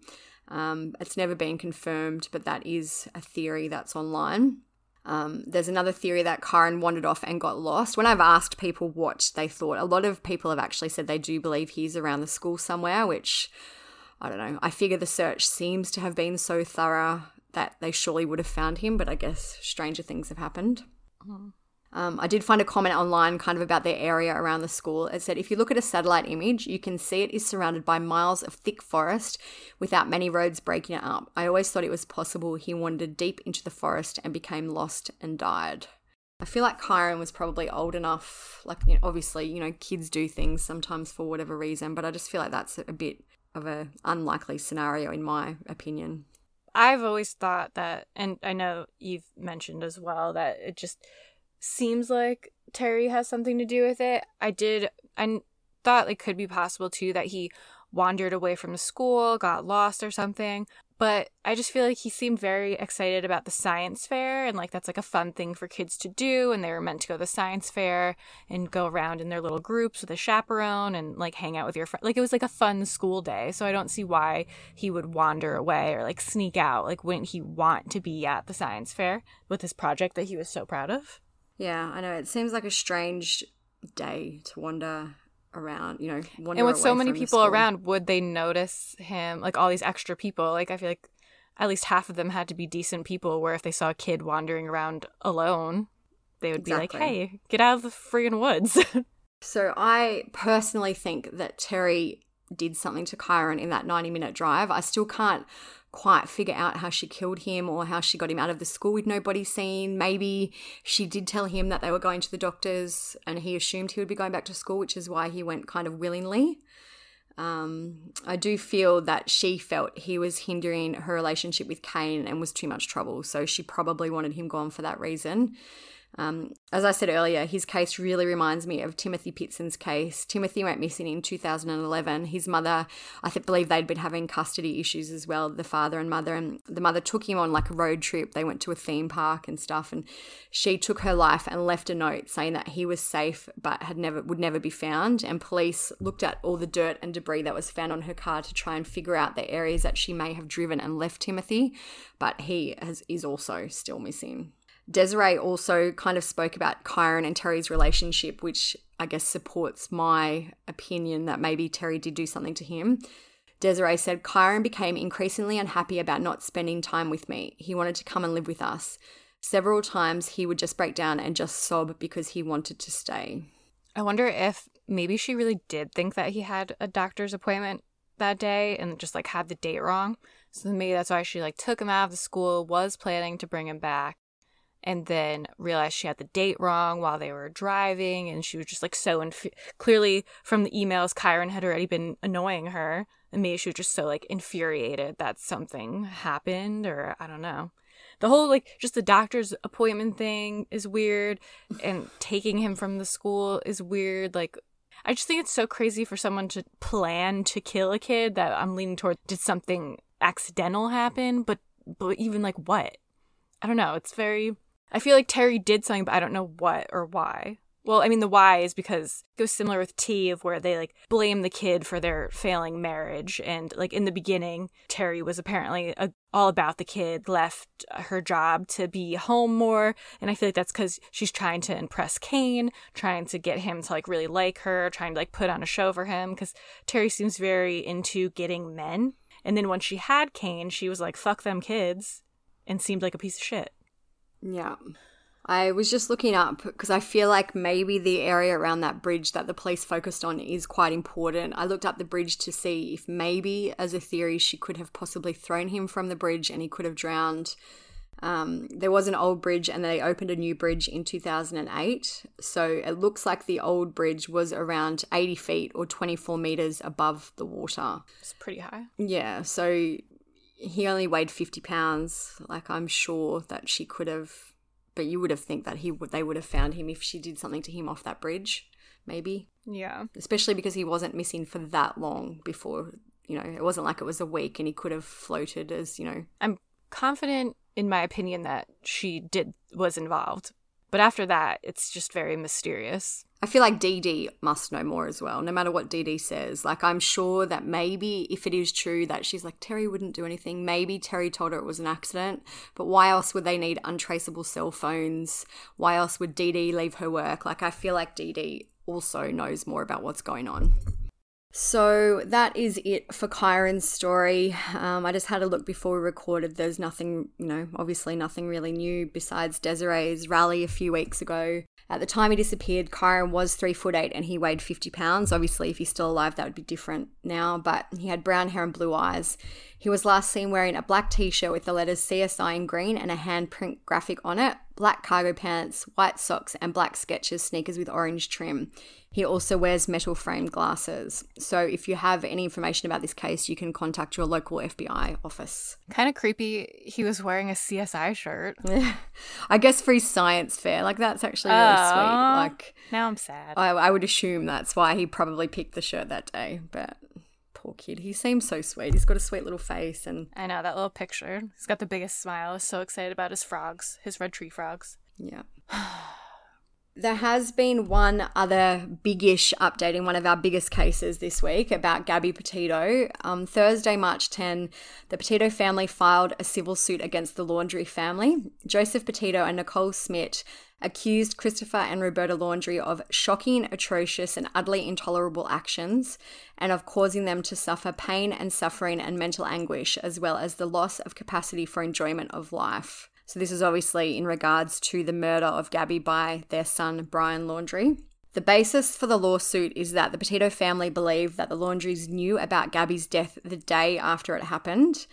Um, it's never been confirmed, but that is a theory that's online. Um, there's another theory that Kyron wandered off and got lost. When I've asked people what they thought, a lot of people have actually said they do believe he's around the school somewhere, which I don't know. I figure the search seems to have been so thorough that they surely would have found him, but I guess stranger things have happened. Um, I did find a comment online kind of about the area around the school. It said, if you look at a satellite image, you can see it is surrounded by miles of thick forest without many roads breaking it up. I always thought it was possible he wandered deep into the forest and became lost and died. I feel like Kyron was probably old enough, like, you know, obviously, you know, kids do things sometimes for whatever reason, but I just feel like that's a bit of a unlikely scenario in my opinion. I've always thought that, and I know you've mentioned as well, that it just seems like Terri has something to do with it. I did, I thought it could be possible too that he wandered away from the school, got lost or something. but I just feel like he seemed very excited about the science fair and like that's like a fun thing for kids to do and they were meant to go to the science fair and go around in their little groups with a chaperone and like hang out with your friend like it was like a fun school day so I don't see why he would wander away or like sneak out like wouldn't he want to be at the science fair with his project that he was so proud of Yeah, I know. It seems like a strange day to wander around, you know, and with so many people around would they notice him like all these extra people? Like I feel like at least half of them had to be decent people where if they saw a kid wandering around alone they would be like hey get out of the friggin' woods. So I personally think that Terri did something to Kyron in that 90 minute drive. I still can't quite figure out how she killed him or how she got him out of the school with nobody seen. Maybe she did tell him that they were going to the doctors and he assumed he would be going back to school, which is why he went kind of willingly. Um, I do feel that she felt he was hindering her relationship with Kane and was too much trouble. So she probably wanted him gone for that reason. Um, as I said earlier, his case really reminds me of Timothy Pitzen's case. Timothy went missing in 2011. His mother, I th- believe they'd been having custody issues as well, the father and mother. And the mother took him on like a road trip. They went to a theme park and stuff. And she took her life and left a note saying that he was safe but had never would never be found. And police looked at all the dirt and debris that was found on her car to try and figure out the areas that she may have driven and left Timothy. But he has, is also still missing. Desiree also kind of spoke about Kyron and Terri's relationship, which I guess supports my opinion that maybe Terri did do something to him. Desiree said, Kyron became increasingly unhappy about not spending time with me. He wanted to come and live with us. Several times he would just break down and just sob because he wanted to stay. I wonder if maybe she really did think that he had a doctor's appointment that day and just like had the date wrong. So maybe that's why she like took him out of the school, was planning to bring him back, and then realized she had the date wrong while they were driving and she was just like so inf- clearly from the emails Kyron had already been annoying her and maybe she was just so like infuriated that something happened or I don't know. The whole like just the doctor's appointment thing is weird and taking him from the school is weird like I just think it's so crazy for someone to plan to kill a kid that I'm leaning toward did something accidental happen but but even like what? I don't know. It's very I feel like Terri did something, but I don't know what or why. Well, I mean, the why is because it goes similar with T, of where they like blame the kid for their failing marriage. And like in the beginning, Terri was apparently a, all about the kid, left her job to be home more. And I feel like that's because she's trying to impress Kane, trying to get him to like really like her, trying to like put on a show for him. Because Terri seems very into getting men. And then when she had Kane, she was like, fuck them kids, and seemed like a piece of shit. Yeah. I was just looking up because I feel like maybe the area around that bridge that the police focused on is quite important. I looked up the bridge to see if maybe, as a theory, she could have possibly thrown him from the bridge and he could have drowned. Um, there was an old bridge and they opened a new bridge in 2008. So it looks like the old bridge was around 80 feet or 24 meters above the water. It's pretty high. Yeah. So he only weighed 50 pounds. Like, I'm sure that she could have, but you would have think that he would, they would have found him if she did something to him off that bridge, maybe. Yeah. Especially because he wasn't missing for that long before, you know, it wasn't like it was a week and he could have floated as, you know. I'm confident in my opinion that she did was involved. But after that, it's just very mysterious. I feel like Dee must know more as well, no matter what Dee says. Like, I'm sure that maybe if it is true that she's like, Terri wouldn't do anything, maybe Terri told her it was an accident. But why else would they need untraceable cell phones? Why else would Dee leave her work? Like, I feel like Dee also knows more about what's going on. So that is it for Kyron's story. Um, I just had a look before we recorded. There's nothing, you know, obviously nothing really new besides Desiree's rally a few weeks ago. At the time he disappeared, Kyron was three foot eight and he weighed 50 pounds. Obviously, if he's still alive, that would be different now, but he had brown hair and blue eyes. He was last seen wearing a black t shirt with the letters CSI in green and a handprint graphic on it, black cargo pants, white socks, and black Skechers sneakers with orange trim. He also wears metal framed glasses. So if you have any information about this case, you can contact your local FBI office. Kind of creepy. He was wearing a CSI shirt. I guess for his science fair, like that's actually really Aw. sweet. Like now I'm sad. I, I would assume that's why he probably picked the shirt that day, but Poor kid. He seems so sweet. He's got a sweet little face and I know that little picture. He's got the biggest smile. He's so excited about his frogs, his red tree frogs. Yeah. There has been one other biggish update in one of our biggest cases this week about Gabby Petito. Um, Thursday, March 10, the Petito family filed a civil suit against the Laundrie family. Joseph Petito and Nicole Smith accused Christopher and Roberta Laundrie of shocking, atrocious, and utterly intolerable actions and of causing them to suffer pain and suffering and mental anguish, as well as the loss of capacity for enjoyment of life. So, this is obviously in regards to the murder of Gabby by their son, Brian Laundrie. The basis for the lawsuit is that the Petito family believe that the Laundries knew about Gabby's death the day after it happened.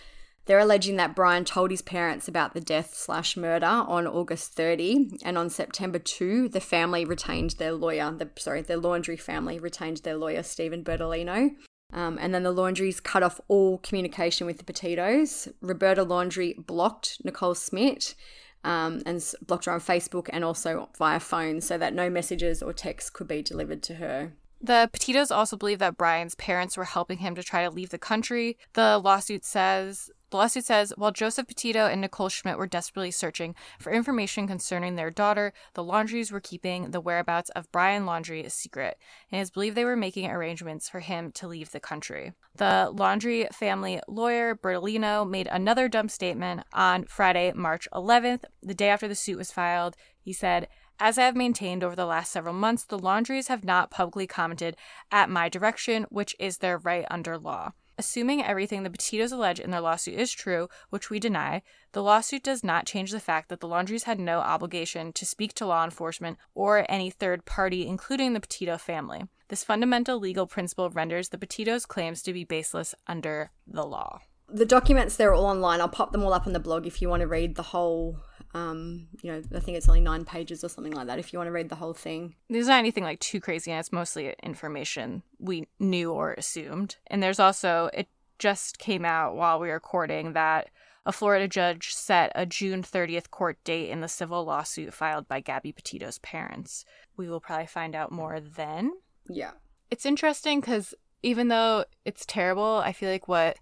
They're alleging that Brian told his parents about the death slash murder on August 30, and on September 2, the family retained their lawyer. The sorry, the Laundrie family retained their lawyer Stephen Bertolino. Um, and then the Laundries cut off all communication with the Petitos. Roberta Laundrie blocked Nicole Smith um, and blocked her on Facebook and also via phone so that no messages or texts could be delivered to her. The Petitos also believe that Brian's parents were helping him to try to leave the country. The lawsuit says the lawsuit says while Joseph Petito and Nicole Schmidt were desperately searching for information concerning their daughter, the Laundries were keeping the whereabouts of Brian Laundrie a secret, and it is believed they were making arrangements for him to leave the country. The Laundrie family lawyer, Bertolino, made another dumb statement on Friday, March 11th, the day after the suit was filed. He said, as I have maintained over the last several months, the Laundries have not publicly commented at my direction, which is their right under law. Assuming everything the Petitos allege in their lawsuit is true, which we deny, the lawsuit does not change the fact that the Laundries had no obligation to speak to law enforcement or any third party, including the Petito family. This fundamental legal principle renders the Petitos' claims to be baseless under the law. The documents, they're all online. I'll pop them all up on the blog if you want to read the whole um, you know, I think it's only nine pages or something like that if you want to read the whole thing. There's not anything like too crazy, and it's mostly information we knew or assumed. And there's also, it just came out while we were recording that a Florida judge set a June 30th court date in the civil lawsuit filed by Gabby Petito's parents. We will probably find out more then. Yeah. It's interesting because even though it's terrible, I feel like what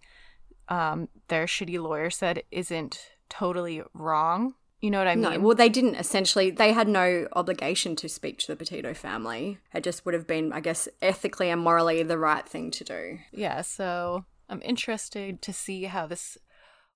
um, their shitty lawyer said isn't totally wrong. You know what I mean? No, well, they didn't essentially, they had no obligation to speak to the Petito family. It just would have been, I guess, ethically and morally the right thing to do. Yeah, so I'm interested to see how this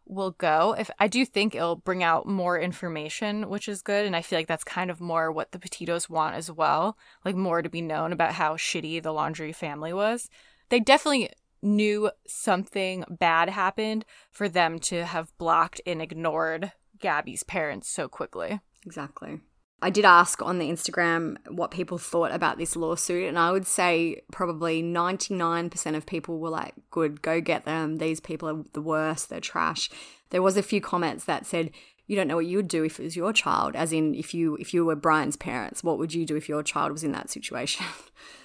will go. If I do think it'll bring out more information, which is good, and I feel like that's kind of more what the Petitos want as well, like more to be known about how shitty the Laundrie family was. They definitely knew something bad happened for them to have blocked and ignored Gabby's parents so quickly. Exactly. I did ask on the Instagram what people thought about this lawsuit, and I would say probably 99% of people were like, good, go get them. These people are the worst, they're trash. There was a few comments that said, you don't know what you would do if it was your child, as in if you if you were Brian's parents, what would you do if your child was in that situation?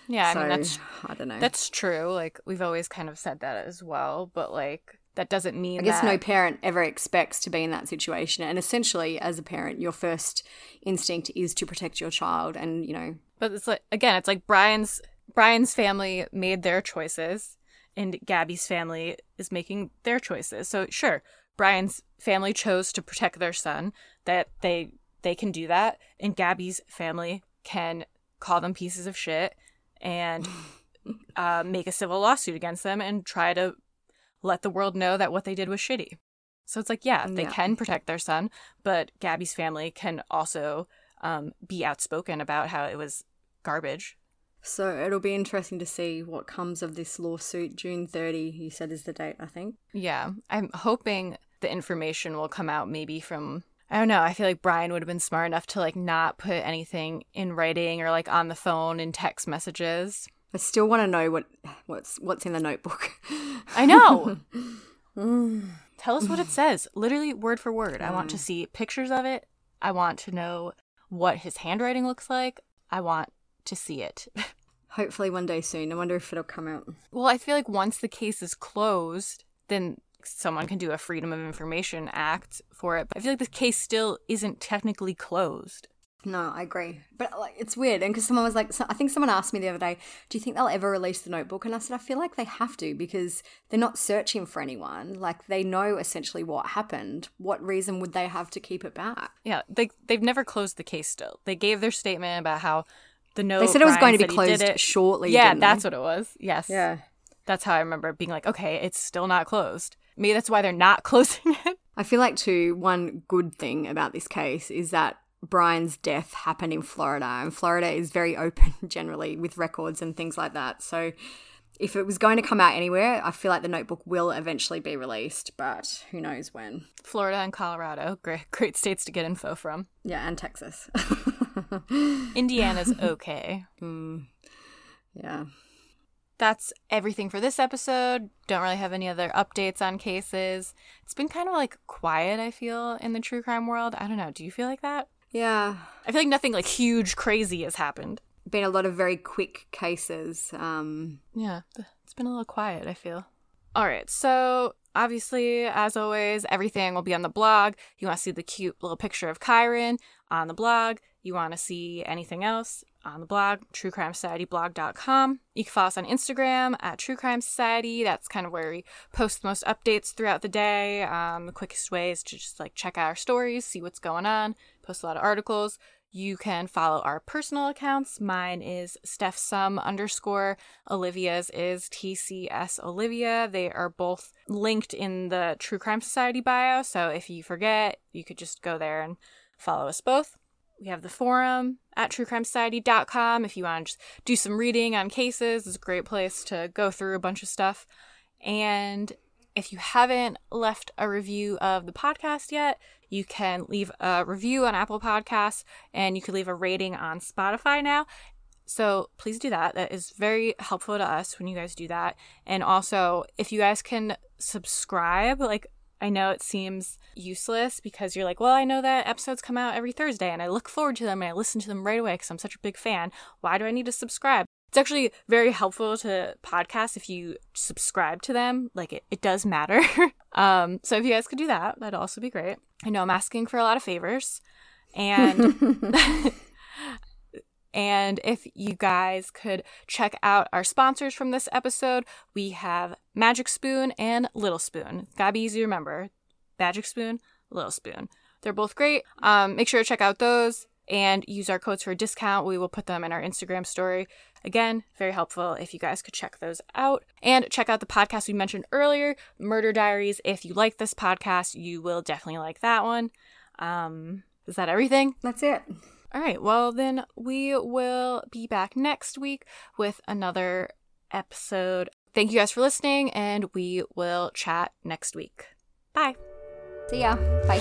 Yeah, so, I mean that's I don't know. That's true. Like we've always kind of said that as well, but like that doesn't mean I guess that... no parent ever expects to be in that situation. And essentially, as a parent, your first instinct is to protect your child. And you know, but it's like again, it's like Brian's Brian's family made their choices, and Gabby's family is making their choices. So sure, Brian's family chose to protect their son. That they they can do that, and Gabby's family can call them pieces of shit and uh, make a civil lawsuit against them and try to let the world know that what they did was shitty. So it's like, yeah, they Yeah. can protect their son, but Gabby's family can also um, be outspoken about how it was garbage. so it'll be interesting to see what comes of this lawsuit. June 30, you said is the date, I think. Yeah, I'm hoping the information will come out maybe from I don't know. I feel like Brian would have been smart enough to like not put anything in writing or like on the phone in text messages. I still want to know what what's what's in the notebook. I know. Tell us what it says, literally word for word. I want to mm. see pictures of it. I want to know what his handwriting looks like. I want to see it. Hopefully one day soon. I wonder if it'll come out. Well, I feel like once the case is closed, then someone can do a Freedom of Information Act for it. But I feel like the case still isn't technically closed. No, I agree. But like, it's weird. And because someone was like, so, I think someone asked me the other day, do you think they'll ever release the notebook? And I said, I feel like they have to because they're not searching for anyone. Like, they know essentially what happened. What reason would they have to keep it back? Yeah, they they've never closed the case. Still, they gave their statement about how the note. They said it was going to be Ryan said he did closed shortly, Yeah, that's they? what it was. Yes. Yeah. That's how I remember being like, okay, it's still not closed. Maybe that's why they're not closing it. I feel like, too, one good thing about this case is that Brian's death happened in Florida, and Florida is very open generally with records and things like that. So, if it was going to come out anywhere, I feel like the notebook will eventually be released, but who knows when. Florida and Colorado, great, great states to get info from. Yeah, and Texas. Indiana's okay. Mm, yeah. That's everything for this episode. Don't really have any other updates on cases. It's been kind of like quiet, I feel, in the true crime world. I don't know. Do you feel like that? Yeah. I feel like nothing like huge, crazy has happened. Been a lot of very quick cases. Um, Yeah, it's been a little quiet, I feel. All right, so obviously, as always, everything will be on the blog. You want to see the cute little picture of Kyron on the blog. You want to see anything else on the blog, truecrimesocietyblog.com. You can follow us on Instagram at True Crime Society. That's kind of where we post the most updates throughout the day. Um, the quickest way is to just like check out our stories, see what's going on, post a lot of articles. You can follow our personal accounts. Mine is Steph Sum underscore. Olivia's is TCS Olivia. They are both linked in the True Crime Society bio. So if you forget, you could just go there and follow us both. We have the forum at truecrimesociety.com. If you want to just do some reading on cases, it's a great place to go through a bunch of stuff. And if you haven't left a review of the podcast yet, you can leave a review on Apple Podcasts and you can leave a rating on Spotify now. So please do that. That is very helpful to us when you guys do that. And also, if you guys can subscribe, like I know it seems useless because you're like, well, I know that episodes come out every Thursday and I look forward to them and I listen to them right away because I'm such a big fan. Why do I need to subscribe? It's actually very helpful to podcasts if you subscribe to them. Like it, it does matter. um, so if you guys could do that, that'd also be great. I know I'm asking for a lot of favors. And and if you guys could check out our sponsors from this episode, we have Magic Spoon and Little Spoon. Gotta be easy to remember. Magic Spoon, Little Spoon. They're both great. Um, make sure to check out those and use our codes for a discount. We will put them in our Instagram story. Again, very helpful if you guys could check those out. And check out the podcast we mentioned earlier, Murder Diaries. If you like this podcast, you will definitely like that one. Um, is that everything? That's it. All right. Well, then we will be back next week with another episode. Thank you guys for listening, and we will chat next week. Bye. See ya. Bye.